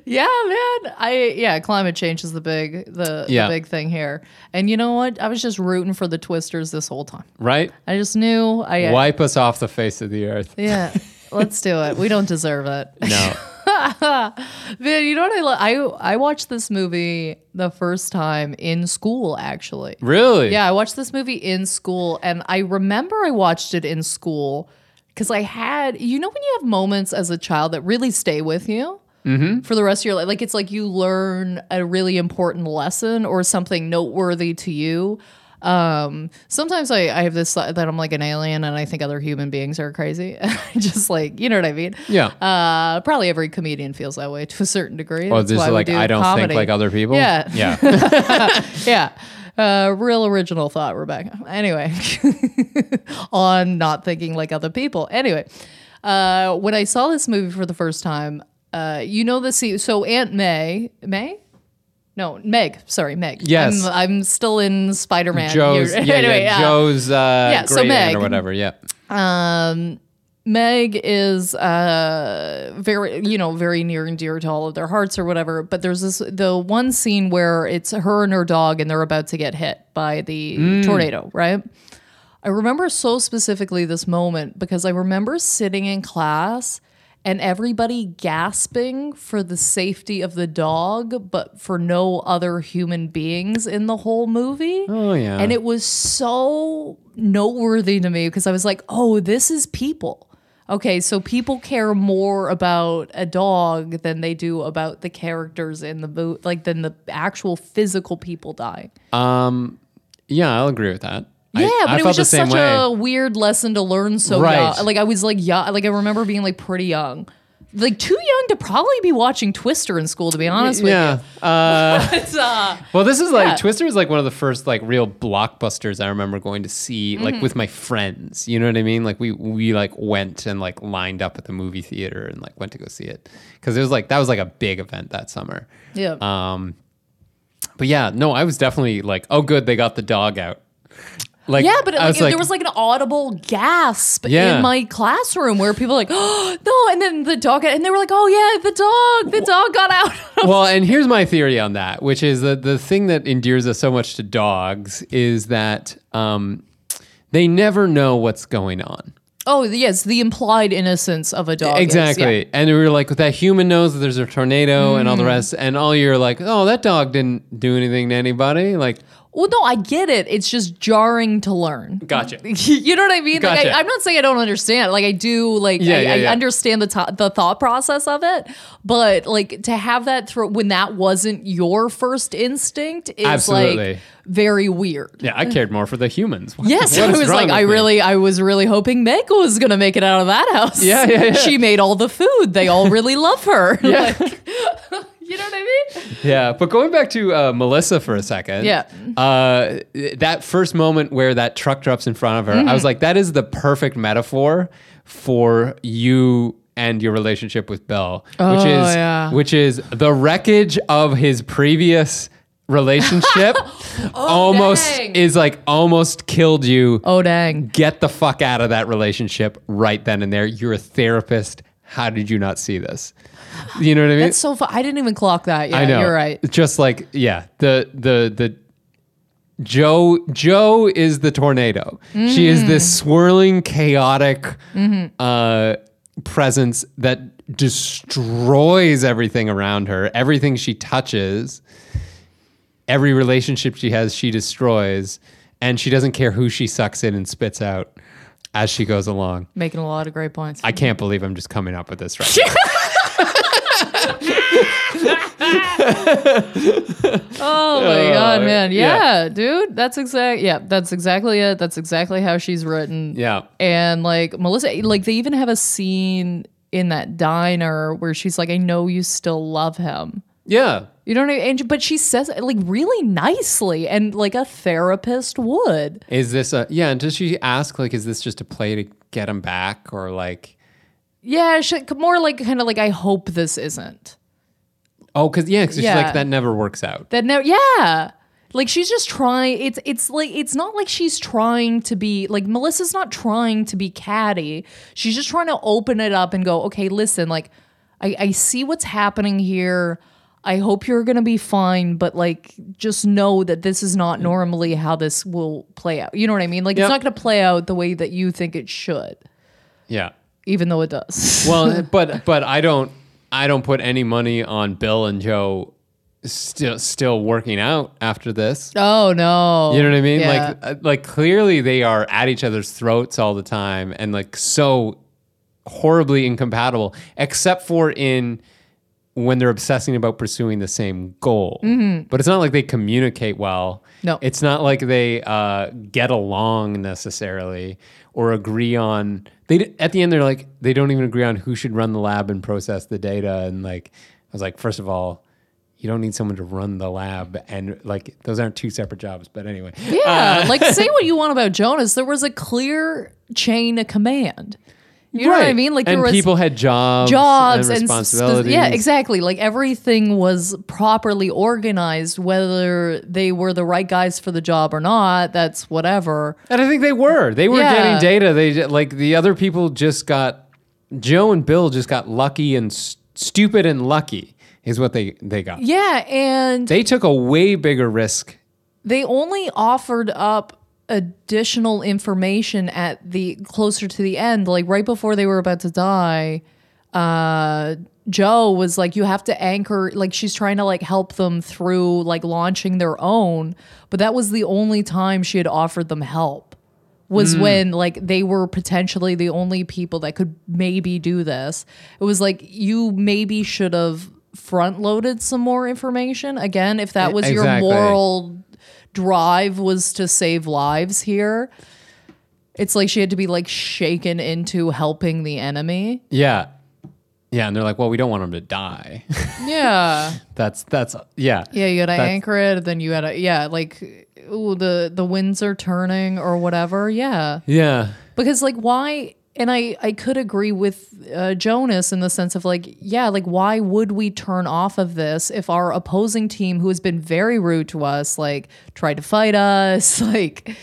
yeah, man. I yeah, climate change is the big the, Yeah. the big thing here. And you know what? I was just rooting for the twisters this whole time. Right? I just knew I Wipe us off the face of the earth. yeah. Let's do it. We don't deserve it. No. Man, you know what I lo- I I watched this movie the first time in school actually. really? Yeah, I watched this movie in school, and I remember I watched it in school because I had, you know, when you have moments as a child that really stay with you mm-hmm. for the rest of your life. Like it's like you learn a really important lesson or something noteworthy to you. Um, sometimes I, I have this thought that I'm like an alien and I think other human beings are crazy. just like, you know what I mean? Yeah. Uh, probably every comedian feels that way to a certain degree. Oh, That's this why is like do I don't comedy. think like other people. Yeah. Yeah. Yeah. Uh, real original thought, Rebecca. Anyway, on not thinking like other people. Anyway, uh, when I saw this movie for the first time, uh, you know the scene. So Aunt May, May, no Meg. Sorry, Meg. Yes. I'm, I'm still in Spider Man. Jo's. Yeah. anyway, yeah. Jo's. Uh, yeah, so Meg. or whatever. Yeah. um, Meg is uh very you know very near and dear to all of their hearts or whatever. But there's this the one scene where it's her and her dog and they're about to get hit by the tornado, right? I remember so specifically this moment because I remember sitting in class and everybody gasping for the safety of the dog, but for no other human beings in the whole movie. Oh yeah. And it was so noteworthy to me because I was like, oh, this is people. Okay, so people care more about a dog than they do about the characters in the movie, like than the actual physical people dying. Um. Yeah, I'll agree with that. I- Yeah, I but it felt was just such way. a weird lesson to learn so Right. young. Like I was like young, like I remember being like pretty young. Like too young to probably be watching Twister in school, to be honest with yeah. Uh, you. It's, uh, well, this is like Yeah. Twister was like one of the first like real blockbusters I remember going to see Mm-hmm. like with my friends. You know what I mean? Like we we like went and like lined up at the movie theater and like went to go see it because it was like that was like a big event that summer. yeah. Um, but yeah, no, I was definitely like, oh, good, they got the dog out. Like, Yeah, but it, like, was there was like an audible gasp Yeah. in my classroom where people were like, oh, no. And then the dog, and they were like, oh, yeah, the dog, the dog got out. well, and here's my theory on that, which is that the thing that endears us so much to dogs is that um, they never know what's going on. oh, yes, the implied innocence of a dog. is, exactly. yeah. And we were like, that human knows that there's a tornado and all the rest. And all you're like, oh, that dog didn't do anything to anybody. Like, Well, no, I get it. It's just jarring to learn. gotcha. you know what I mean? Like, Gotcha. I, I'm not saying I don't understand. Like, I do. Like, Yeah, I, yeah, I yeah. understand the to- the thought process of it. But like to have that through when that wasn't your first instinct is Absolutely. like very weird. Yeah, I cared more for the humans. Yes, What I was like, I me? really, I was really hoping Meg was gonna make it out of that house. Yeah, yeah, yeah. She made all the food. They all really love her. Yeah. Like, you know what I mean? Yeah, but going back to uh, Melissa for a second. Yeah. Uh, that first moment where that truck drops in front of her, I Mm-hmm. was like, that is the perfect metaphor for you and your relationship with Bill, which Oh, is yeah. which is the wreckage of his previous relationship. almost dang. is like almost killed you. Oh dang. Get the fuck out of that relationship right then and there. You're a therapist. How did you not see this? You know what I mean? That's so fun. I didn't even clock that. Yeah, I know. you're right. Just like yeah, the the the Jo Jo is the tornado. She is this Mm. swirling, chaotic Mm-hmm. uh, presence that destroys everything around her. Everything she touches, every relationship she has, she destroys, and she doesn't care who she sucks in and spits out as she goes along. Making a lot of great points. I can't believe I'm just coming up with this right now. Oh my oh, god, man. yeah. Yeah, dude. That's exact yeah, that's exactly it. That's exactly how she's written. Yeah. And like Melissa like they even have a scene in that diner where she's like, I know you still love him. Yeah. You know what I mean? And- But she says it like really nicely and like a therapist would. Is this a yeah? And does she ask like, is this just a play to get him back, or like, Yeah, she, more like kind of like I hope this isn't. oh, because yeah, because she's like that never works out. That no, yeah. Like she's just trying. It's it's like it's not like she's trying to be like Melissa's not trying to be catty. She's just trying to open it up and go, okay, listen, like I, I see what's happening here. I hope you're gonna be fine, but like just know that this is not normally how this will play out. You know what I mean? Like Yep. it's not gonna play out the way that you think it should, Yeah. even though it does. Well, but but I don't I don't put any money on Bill and Jo still still working out after this. oh no. You know what I mean? Yeah. Like uh, like clearly they are at each other's throats all the time and like so horribly incompatible except for in when they're obsessing about pursuing the same goal. But it's not like they communicate well. Mm-hmm. No. It's not like they uh, get along necessarily or agree on. They at the end they're like they don't even agree on who should run the lab and process the data. And like I was like, first of all, you don't need someone to run the lab, and like those aren't two separate jobs. But anyway, Yeah, like say what you want about Jonas. There was a clear chain of command. You know what I mean? Like and there was people had jobs, jobs and and, responsibilities. yeah, exactly. Like everything was properly organized, whether they were the right guys for the job or not. That's whatever. And I think they were. They were Yeah. getting data. They like the other people just got Jo and Bill just got lucky and stupid and lucky is what they they got. Yeah, and They took a way bigger risk. they only offered up additional information at the closer to the end like right before they were about to die uh jo was like you have to anchor like she's trying to like help them through like launching their own but that was the only time she had offered them help was when like they were potentially the only people that could maybe do this it was like you maybe should have front loaded some more information again if that was your Exactly. moral drive was to save lives here. It's like she had to be like shaken into helping the enemy. Yeah. Yeah, and they're like, "Well, we don't want them to die." Yeah. that's that's yeah. Yeah, you gotta anchor it, then you gotta yeah, like ooh, the the winds are turning or whatever. Yeah. Yeah. Because like why and I I could agree with uh, Jonas in the sense of like yeah, like why would we turn off of this if our opposing team who has been very rude to us like tried to fight us, like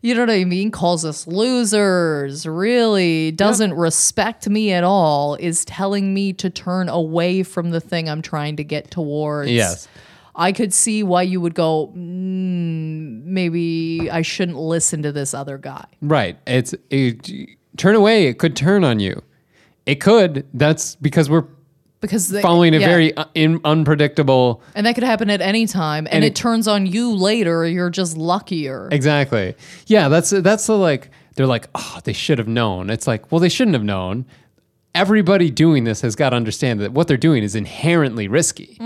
you know what I mean, calls us losers, really doesn't respect me at all, is telling me to turn away from the thing I'm trying to get towards. Yes. I could see why you would go, mm, maybe I shouldn't listen to this other guy. Right. It's it, turn away. It could turn on you. It could. That's because we're Because they, following a yeah. very uh, in, unpredictable and that could happen at any time, and, And it, it- turns on you later. You're just luckier. Exactly. Yeah, that's that's the like they're like, oh, they should have known. It's like, well, they shouldn't have known. Everybody doing this has got to understand that what they're doing is inherently risky.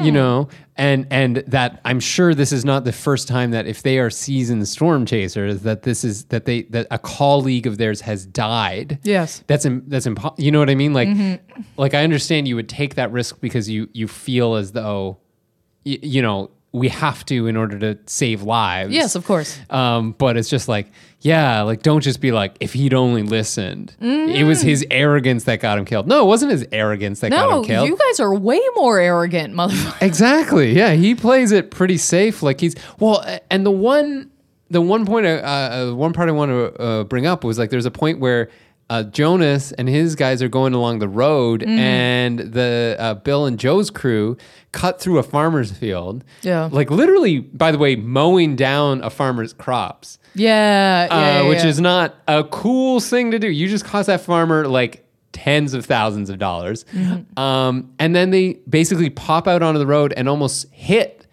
You know, and and that I'm sure this is not the first time that if they are seasoned storm chasers that this is that they that a colleague of theirs has died. Yes. That's im- that's impo- you know what I mean? Like mm-hmm. like I understand you would take that risk because you you feel as though y- you know, we have to in order to save lives. Yes, of course. Um, but it's just like, yeah, like don't just be like, if he'd only listened. It was his arrogance that got him killed. No, it wasn't his arrogance that got him killed. you guys are way more arrogant, motherfucker. Exactly. Yeah, he plays it pretty safe. Like he's well, and the one, the one point, uh, uh, one part I want to uh, bring up was like, there's a point where uh, Jonas and his guys are going along the road, Mm-hmm. and the uh, Bill and Jo's crew cut through a farmer's field. Yeah. like literally, by the way, mowing down a farmer's crops. Yeah, yeah, uh, yeah, which yeah. is not a cool thing to do. You just cost that farmer like tens of thousands of dollars. Mm-hmm. Um, and then they basically pop out onto the road and almost hit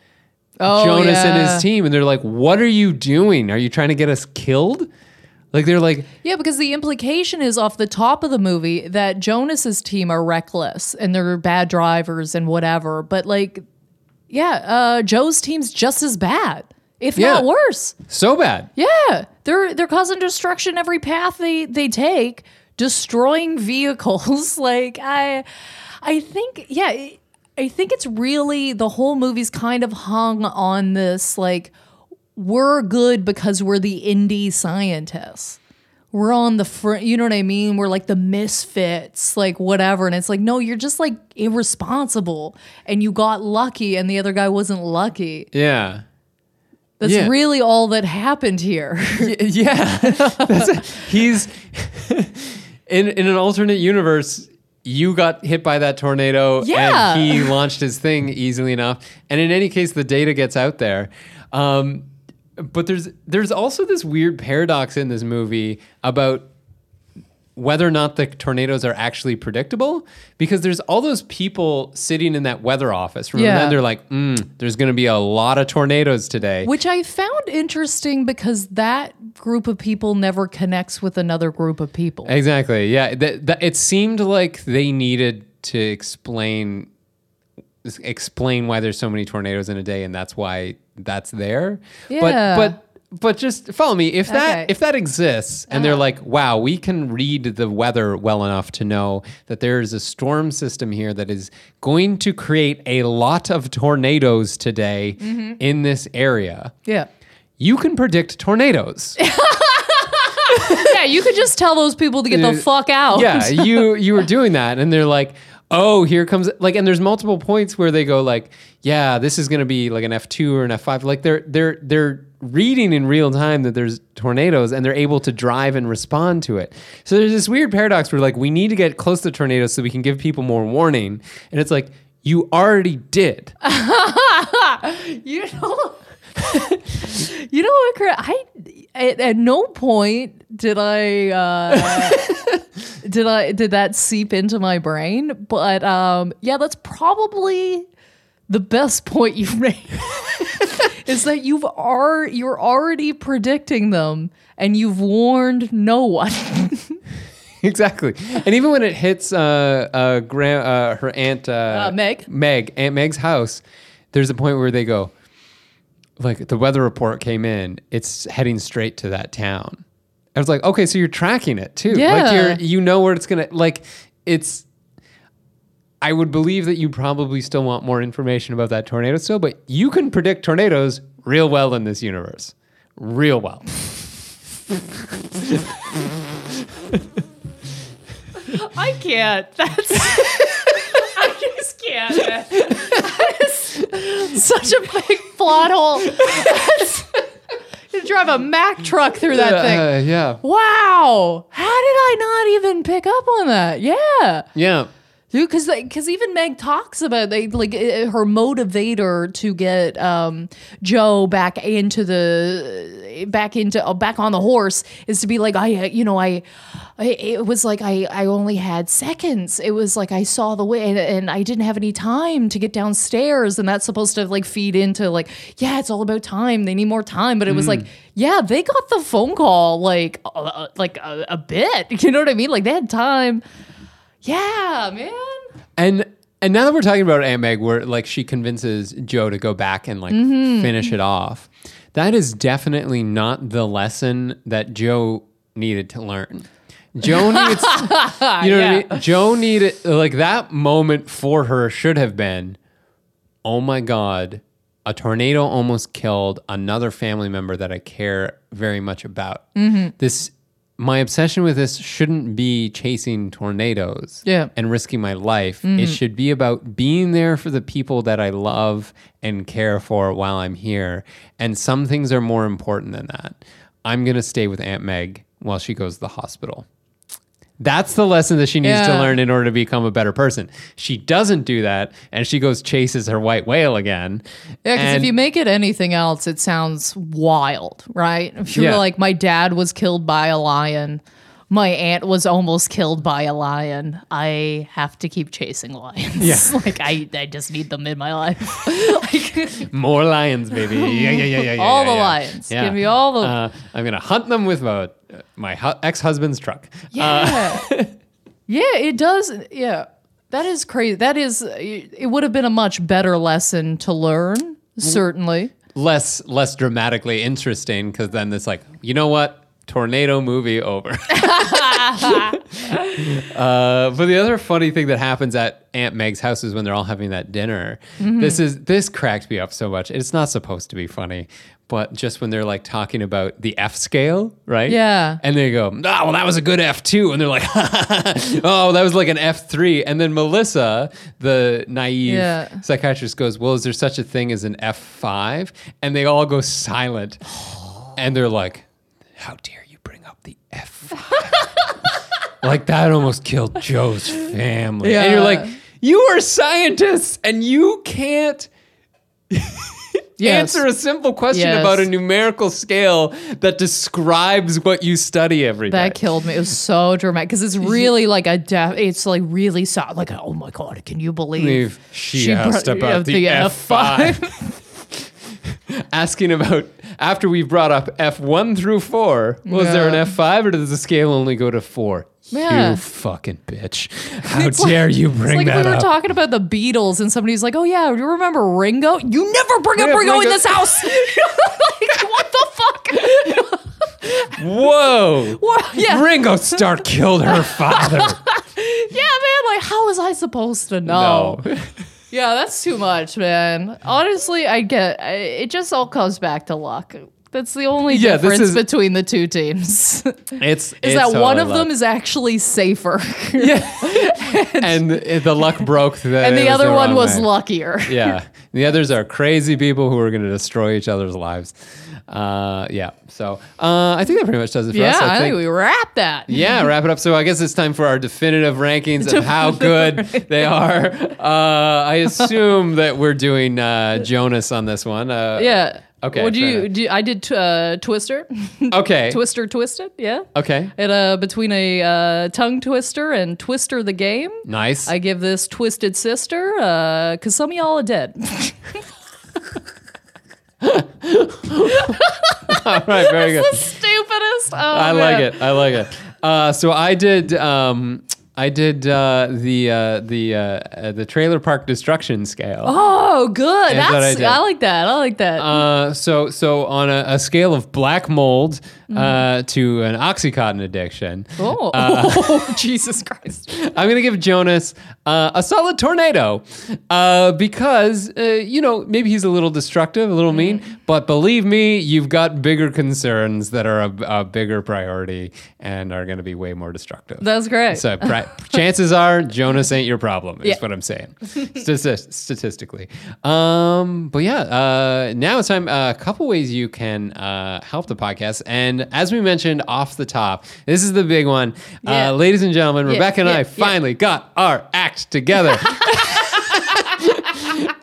oh, Jonas and his team. And they're like, What are you doing? Are you trying to get us killed? Like, they're like, Yeah, because the implication is off the top of the movie that Jonas's team are reckless and they're bad drivers and whatever. But like, yeah, uh, Jo's team's just as bad, if Yeah. not worse. So bad. Yeah, they're they're causing destruction every path they they take, destroying vehicles. like I, I think yeah, I think it's really the whole movie's kind of hung on this like we're good because we're the indie scientists. We're on the front, you know what I mean? We're like the misfits, like whatever. And it's like, no, you're just like irresponsible and you got lucky and the other guy wasn't lucky. Yeah. That's Yeah. really all that happened here. Y- yeah. It. He's in, in an alternate universe. you got hit by that tornado Yeah. and he launched his thing easily enough. And in any case, the data gets out there. Um, but there's there's also this weird paradox in this movie about whether or not the tornadoes are actually predictable because there's all those people sitting in that weather office room Yeah. and they're like mm, there's going to be a lot of tornadoes today Which I found interesting because that group of people never connects with another group of people. exactly yeah that, that, it seemed like they needed to explain explain why there's so many tornadoes in a day and that's why that's there Yeah. but but but just follow me if that Okay. if that exists and they're Uh-huh. like wow we can read the weather well enough to know that there is a storm system here that is going to create a lot of tornadoes today Mm-hmm. in this area Yeah. you can predict tornadoes Yeah, you could just tell those people to get the fuck out. yeah you you were doing that and they're like oh here comes like and there's multiple points where they go like yeah this is going to be like an f2 or an f5 like they're they're they're reading in real time that there's tornadoes and they're able to drive and respond to it. So there's this weird paradox where like we need to get close to tornadoes so we can give people more warning. And it's like you already did. You know, you know what, Chris? I at, at no point did I uh, did I did that seep into my brain. But um, yeah, that's probably the best point you've made. is that you've are you're already predicting them and you've warned no one. exactly and even when it hits uh uh, uh her aunt uh, Uh, Meg? meg aunt meg's house there's a point where they go like the weather report came in it's heading straight to that town i was like okay so you're tracking it too Yeah. like you're you know where it's gonna like it's i would believe that you probably still want more information about that tornado still but you can predict tornadoes real well in this universe real well I can't. That's I just can't. That is such a big plot hole. You drive a Mack truck through that thing. Uh, yeah Wow. How did I not even pick up on that? Yeah. yeah Dude, because because even Meg talks about they like uh, her motivator to get um, Jo back into the back into uh, back on the horse is to be like I uh, you know I, I it was like I I only had seconds. It was like I saw the way and, and I didn't have any time to get downstairs. And that's supposed to like feed into like yeah it's all about time. They need more time. But it was like yeah they got the phone call like uh, like a, a bit. You know what I mean? Like they had time. Yeah, man. And and now that we're talking about Aunt Meg, where like she convinces Jo to go back and like Mm-hmm. finish it off, that is definitely not the lesson that Jo needed to learn. Jo needs, you know what I mean? Jo needed like that moment for her should have been, oh my god, a tornado almost killed another family member that I care very much about. Mm-hmm. This my obsession with this shouldn't be chasing tornadoes Yeah. and risking my life. Mm-hmm. It should be about being there for the people that I love and care for while I'm here. And some things are more important than that. I'm going to stay with Aunt Meg while she goes to the hospital. That's the lesson that she needs to learn in order to become a better person. She doesn't do that, and she goes chases her white whale again. Yeah, because if you make it anything else, it sounds wild, right? If you Yeah. were like, my dad was killed by a lion, my aunt was almost killed by a lion. I have to keep chasing lions. Yeah. like I, I just need them in my life. like, More lions, baby. Yeah, yeah, yeah, yeah. yeah, All yeah, the yeah. lions. Give me all the- Uh, I'm gonna hunt them with uh, my hu- ex-husband's truck. yeah, yeah, it does. Yeah, that is crazy. That is. It would have been a much better lesson to learn. Certainly. less less dramatically interesting because then it's like you know what tornado movie over uh, but the other funny thing that happens at aunt meg's house is when they're all having that dinner Mm-hmm. this is this cracked me up so much it's not supposed to be funny but just when they're like talking about the f scale right Yeah. and they go, oh, well, that was a good F2. And they're like, oh, that was like an F3. And then Melissa, the naive Yeah. psychiatrist, goes, well, is there such a thing as an F5? And they all go silent. And they're like, how dare you bring up the F5? like that almost killed Jo's family. And Yeah. you're like, you are scientists and you can't Yes. answer a simple question Yes. about a numerical scale that describes what you study every day. That killed me. It was so dramatic because it's really like a def- It's like really so like oh my god, can you believe Believe she asked brought- about the F5. Asking about after we've brought up F1 through 4, was there an F5 or does the scale only go to 4? Yeah. You fucking bitch. How It's like- dare you It's bring like if that we were up? talking about the Beatles and somebody's like, "Oh yeah, do you remember Ringo?" You never bring up Yeah, Ringo, in this house. like, what the fuck? Whoa. What? Yeah, Ringo Starr killed her father. yeah, man. Like, how was I supposed to know? No. Yeah, that's too much, man. Honestly, I get I, it. Just all comes back to luck. That's the only Yeah, difference is- between the two teams. It's is that one totally of them is actually safer, yeah, and the the luck broke. The, and the other one was way. luckier. yeah. The others are crazy people who are going to destroy each other's lives. Uh, yeah. So uh, I think that pretty much does it for Yeah, us. I think we wrap that. yeah, wrap it up. So I guess it's time for our definitive rankings of how good they are. Uh, I assume that we're doing uh, Jonas on this one. Uh, Yeah. Okay, Would you? Do, I did uh, Twister. Okay. Twister twisted. Yeah. Okay. And uh, between a uh, tongue twister and Twister the game, Nice. I give this Twisted Sister because some of y'all are dead. All right. Very good. the stupidest. Oh, I man. like it. I like it. Uh, so I did. Um, I did uh, the uh, the uh, uh, the trailer park destruction scale. Oh, good. That's I. I, like that. I like that. Uh, so so on a, a scale of black mold uh, to an oxycontin addiction, oh, oh, Jesus Christ. I'm gonna give Jonas uh, a solid tornado uh, because uh, you know maybe he's a little destructive, a little mean, Mm-hmm. but believe me, you've got bigger concerns that are a, a bigger priority and are going to be way more destructive. That's great. So pri- chances are Jonas ain't your problem. Is Yeah. what I'm saying, Stati- statistically. Um, but yeah, uh, now it's time. A couple ways you can uh, help the podcast, and as we mentioned off the top, this is the big one, Yeah. uh, ladies and gentlemen. Rebecca and yeah, I yeah. finally got our act together.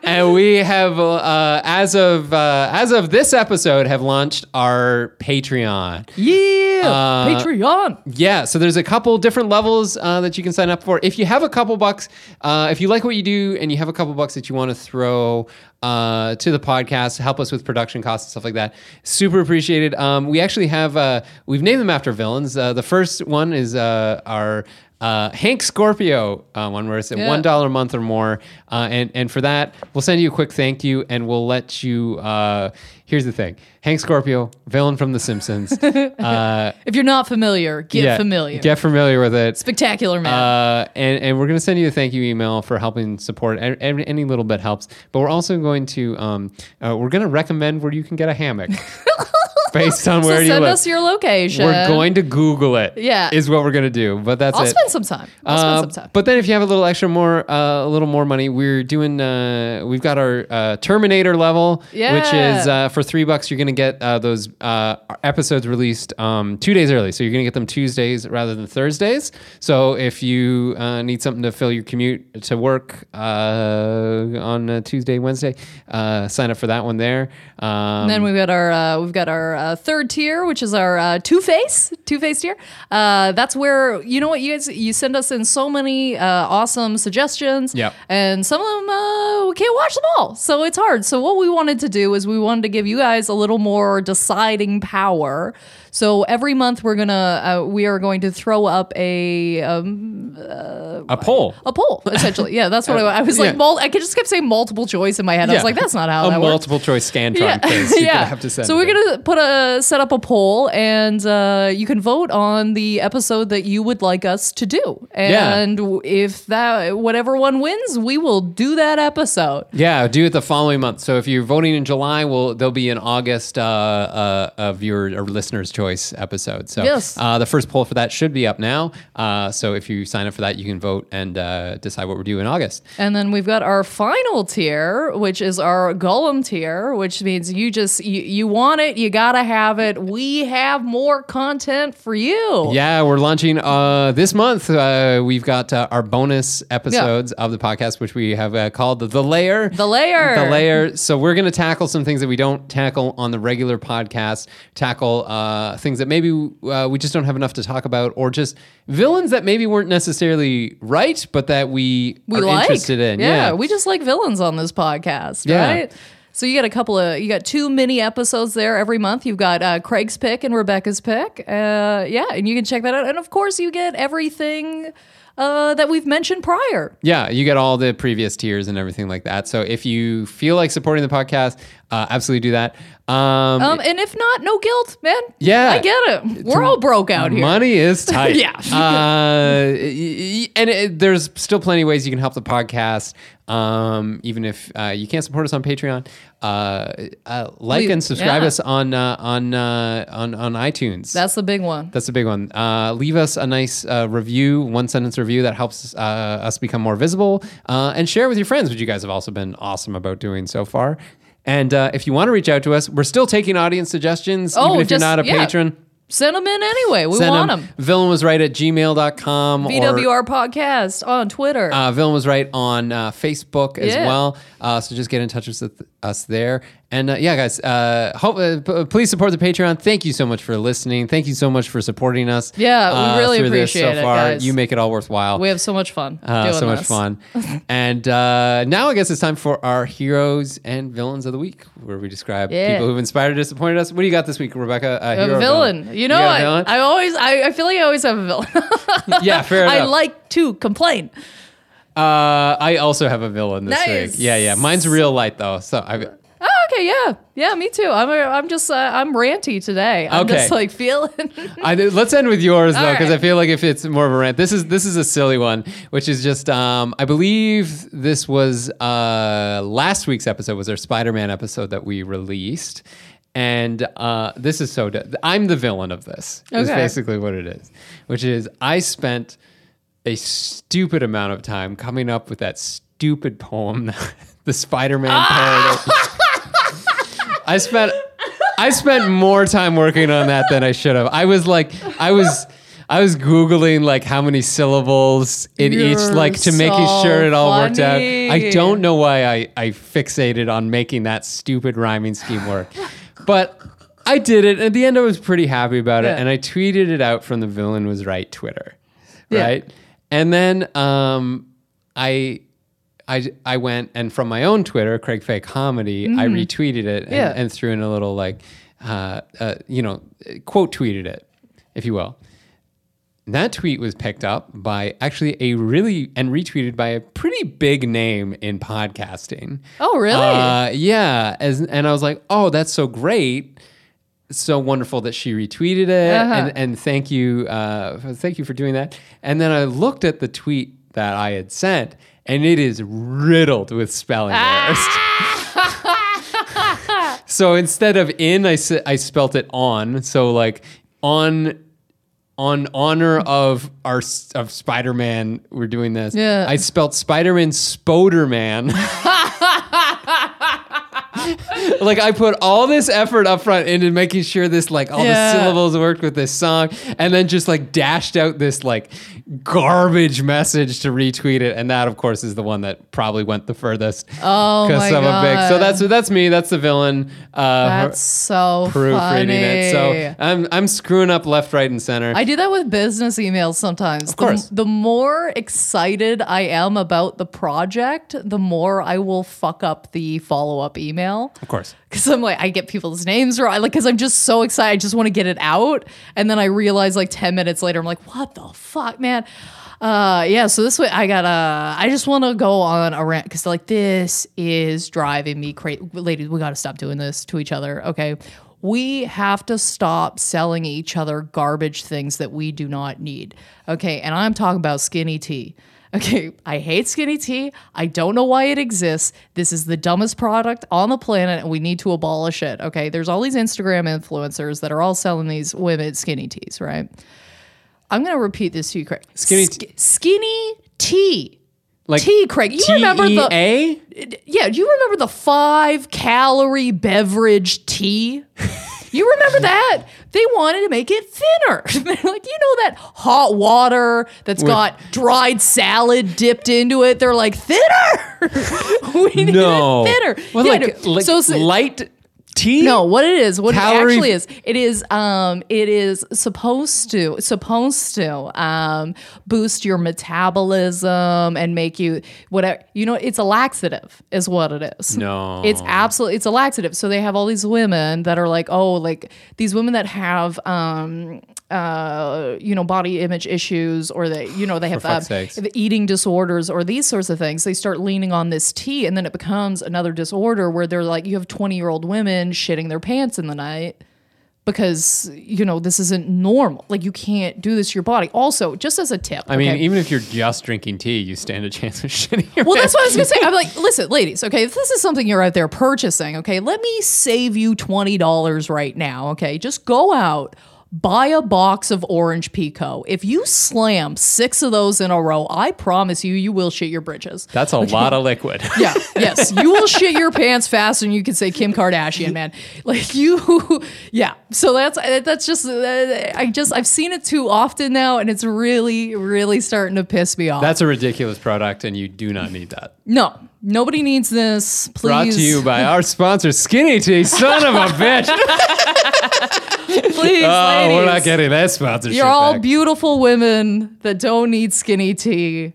and we have, uh, as of uh, as of this episode, have launched our Patreon. yeah. Uh, Patreon. Yeah, so there's a couple different levels uh, that you can sign up for. If you have a couple bucks, uh, if you like what you do and you have a couple bucks that you want to throw uh, to the podcast, help us with production costs and stuff like that, super appreciated. Um, we actually have uh, we've named them after villains. Uh, the first one is uh, our. Uh, Hank Scorpio uh, one where it's at Yeah. one dollar a month or more, uh, and and for that we'll send you a quick thank you, and we'll let you. Uh, here's the thing: Hank Scorpio, villain from The Simpsons. uh, If you're not familiar, get yeah, familiar. Get familiar with it. Spectacular man. Uh, and, and we're going to send you a thank you email for helping support. Any, any little bit helps. But we're also going to um, uh, we're going to recommend where you can get a hammock based on so where you are. send live. us your location. we're going to Google it. Yeah. is what we're going to do. But that's I'll it. spend some time. I'll Uh, spend some time. But then, if you have a little extra more, uh, a little more money, we're doing. Uh, we've got our uh, Terminator level, which is uh, for three bucks. You're going to get uh, those uh, episodes released um, two days early, so you're going to get them Tuesdays rather than Thursdays. So if you uh, need something to fill your commute to work uh, on uh, Tuesday, Wednesday, uh, sign up for that one there. Um, And then we've got our uh, we've got our uh, third tier, which is our uh, two face two face tier. Uh, that's where you know what you guys you send us in so many uh, awesome suggestions. Yep. and some of them uh, we can't watch them all, so it's hard. So what we wanted to do is we wanted to give you guys a little more deciding power. So every month we're gonna uh, we are going to throw up a um, a poll. a poll essentially. Yeah, that's what I, I was like. yeah. Mul- I could just kept saying multiple choice in my head. I was like, that's not how a that works multiple choice Scantron quiz. You're have to send so we're in. gonna put a set up a poll, and uh, you can vote on the episode that you would like us to do. Yeah. And if that whatever one wins, we will do that episode. Yeah, do it the following month. So if you're voting in July, well, there'll be an August uh, uh, of your uh, listeners' choice choice episode. So Yes. uh, the first poll for that should be up now. Uh, so if you sign up for that, you can vote and uh, decide what we're doing in August. And then we've got our final tier, which is our Gollum tier, which means you just you, you want it, you gotta have it. We have more content for you. Yeah, we're launching uh, this month. Uh, we've got uh, our bonus episodes of the podcast, which we have uh, called the Layer. The layer. The layer. So we're going to tackle some things that we don't tackle on the regular podcast. Tackle uh, things that maybe uh, we just don't have enough to talk about, or just villains that maybe weren't necessarily right, but that we, we are like. interested in. Yeah, Yeah, we just like villains on this podcast, Yeah. right? So you got a couple of you got two mini episodes there every month. You've got uh, Craig's pick and Rebecca's pick. Uh, yeah, and you can check that out. And of course, you get everything uh, that we've mentioned prior. Yeah, you get all the previous tiers and everything like that. So if you feel like supporting the podcast, uh, absolutely do that. Um, Um, and if not, no guilt, man. Yeah. I get it. We're all broke out here. Money is tight. Yeah. uh, and it, there's still plenty of ways you can help the podcast. Um, even if uh, you can't support us on Patreon, uh, uh, like We- and subscribe yeah. us on uh, on uh, on on iTunes. That's the big one. That's the big one. Uh, leave us a nice uh, review, one sentence review that helps uh, us become more visible, uh, and share with your friends, which you guys have also been awesome about doing so far. And uh, if you want to reach out to us, we're still taking audience suggestions, Oh, even if just- you're not a yeah. patron. Send them in anyway. We Send want 'em. them. Villain was right at gmail.com. Or, VWR podcast on Twitter. uh, Villain was right on uh, Facebook as Yeah. well. Uh, so just get in touch with us there. And uh, yeah, guys, uh, hope, uh, p- please support the Patreon. Thank you so much for listening. Thank you so much for supporting us. Yeah, we uh, really appreciate so it, far. guys. You make it all worthwhile. we have so much fun. Uh, doing so much this. fun. and uh, now I guess it's time for our heroes and villains of the week, where we describe Yeah. people who've inspired or disappointed us. What do you got this week, Rebecca? Uh, A hero or villain. You know got a villain? I always, I, I feel like I always have a villain. yeah, fair enough. I like to complain. Uh, I also have a villain this Nice. week. Yeah, yeah. Mine's real light though. So I. Okay, yeah, yeah, me too. I'm, a, I'm just, uh, I'm ranty today. I'm Okay. just like feeling. I do- let's end with yours though, because right. I feel like if it's more of a rant, this is this is a silly one, which is just um, I believe this was uh, last week's episode was our Spider-Man episode that we released, and uh, this is so. I'm the villain of this. Okay. Is basically what it is, which is I spent a stupid amount of time coming up with that stupid poem, the Spider-Man Ah! parody. I spent I spent more time working on that than I should have. I was like I was I was googling like how many syllables in each You're like to making sure it all worked out. funny. I don't know why I I fixated on making that stupid rhyming scheme work. But I did it. At the end I was pretty happy about it Yeah. and I tweeted it out from the villain was right Twitter. Yeah. Right? And then um I I, I went and from my own Twitter, Craig Fay Comedy, I retweeted it and, Mm-hmm. Yeah. and threw in a little like, uh, uh, you know, quote tweeted it, if you will. That tweet was picked up by actually a really and retweeted by a pretty big name in podcasting. oh, really? Uh, yeah, as and I was like, oh, that's so great, so wonderful that she retweeted it, Uh-huh. and and thank you, uh, thank you for doing that. And then I looked at the tweet that I had sent, and it is riddled with spelling errors. Ah! so instead of in, I, I spelt it on. So like on. On honor of our of Spider Man, we're doing this. Yeah. I spelt Spider Man Spoderman. like I put all this effort up front into making sure this like all Yeah. the syllables worked with this song and then just like dashed out this like garbage message to retweet it and that of course is the one that probably went the furthest Oh my I'm a big so that's that's me that's the villain uh That's so proofreading funny. it so I'm I'm screwing up left right and center I do that with business emails sometimes. Of course. The, the more excited I am about the project, the more I will fuck up the follow up email. of course Because I'm like, I get people's names wrong. Like, because I'm just so excited. I just want to get it out. And then I realize like 10 minutes later, I'm like, what the fuck, man? Uh, yeah, so this way I gotta, I just want to go on a rant because like this is driving me crazy. Ladies, we gotta stop doing this to each other, okay? We have to stop selling each other garbage things that we do not need, okay? And I'm talking about skinny tea. Okay, I hate skinny tea. I don't know why it exists. This is the dumbest product on the planet and we need to abolish it. Okay, there's all these Instagram influencers that are all selling these women skinny teas, right? I'm going to repeat this to you, Craig. Skinny Sk- skinny tea. Like tea, Craig. You remember the TEA? yeah, do you remember the five calorie beverage tea? You remember that? They wanted to make it thinner. They're like, you know that hot water that's got dried salad dipped into it? They're like, thinner. we need No. it thinner. Well, Yeah, like, no. like so, so- light tea? no, what it is, what Calorie- it actually is, it is um it is supposed to supposed to um boost your metabolism and make you whatever you know, it's a laxative is what it is. No. It's absolutely it's a laxative. So they have all these women that are like, oh, like these women that have um uh you know body image issues or they you know they have the eating disorders or these sorts of things they start leaning on this tea and then it becomes another disorder where they're like you have 20 year old women shitting their pants in the night because you know this isn't normal like you can't do this to your body also just as a tip I mean, even if you're just drinking tea, you stand a chance of shitting your Well, that's what I was gonna say. I'm like, listen, ladies, okay, if this is something you're out there purchasing, okay, let me save you twenty dollars right now. Okay, just go out. Buy a box of orange pekoe. If you slam six of those in a row, I promise you, you will shit your britches. That's a lot of liquid. Yeah, yes, you will shit your pants faster than you can say Kim Kardashian, man. Like you, yeah. So that's that's just uh, I just I've seen it too often now, and it's really really starting to piss me off. That's a ridiculous product, and you do not need that. No, nobody needs this. Please. Brought to you by our sponsor, Skinny Tea. Son of a bitch! Please, Oh, we're not getting that sponsorship. You're all back. beautiful women that don't need skinny tea.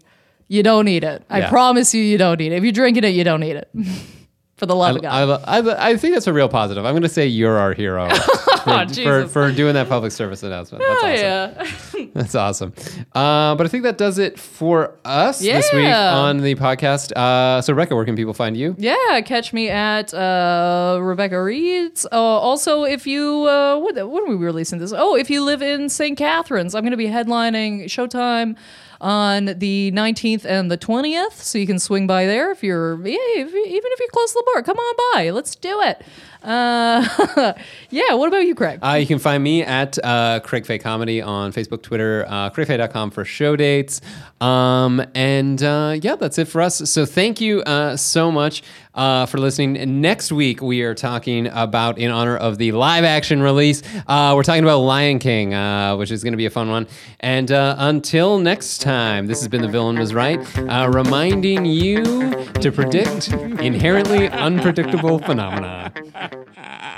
You don't need it. I Yeah. promise you, you don't need it. If you're drinking it, you don't need it. For the love of God. I, I, I think that's a real positive. I'm going to say you're our hero for, for, for doing that public service announcement. That's oh, awesome. yeah. That's awesome. Uh, but I think that does it for us this week on the podcast. Uh, so, Rebecca, where can people find you? Yeah, catch me at uh, Rebecca Reed's. Uh, also, if you, uh, what, when are we releasing this? Oh, if you live in St. Catharines, I'm going to be headlining Showtime on the 19th and the 20th. So you can swing by there if you're, yeah, if, you- even if you're close to the bar, come on by. Let's do it. Uh, yeah, what about you, Craig? Uh, you can find me at uh, Craig Fay Comedy on Facebook, Twitter, uh, craigfay.com for show dates. Um, and uh, yeah, that's it for us. So thank you uh, so much uh, for listening. Next week, we are talking about, in honor of the live action release, uh, we're talking about Lion King, uh, which is going to be a fun one. And uh, until next time, this has been The Villain Was Right, uh, reminding you to predict inherently unpredictable phenomena.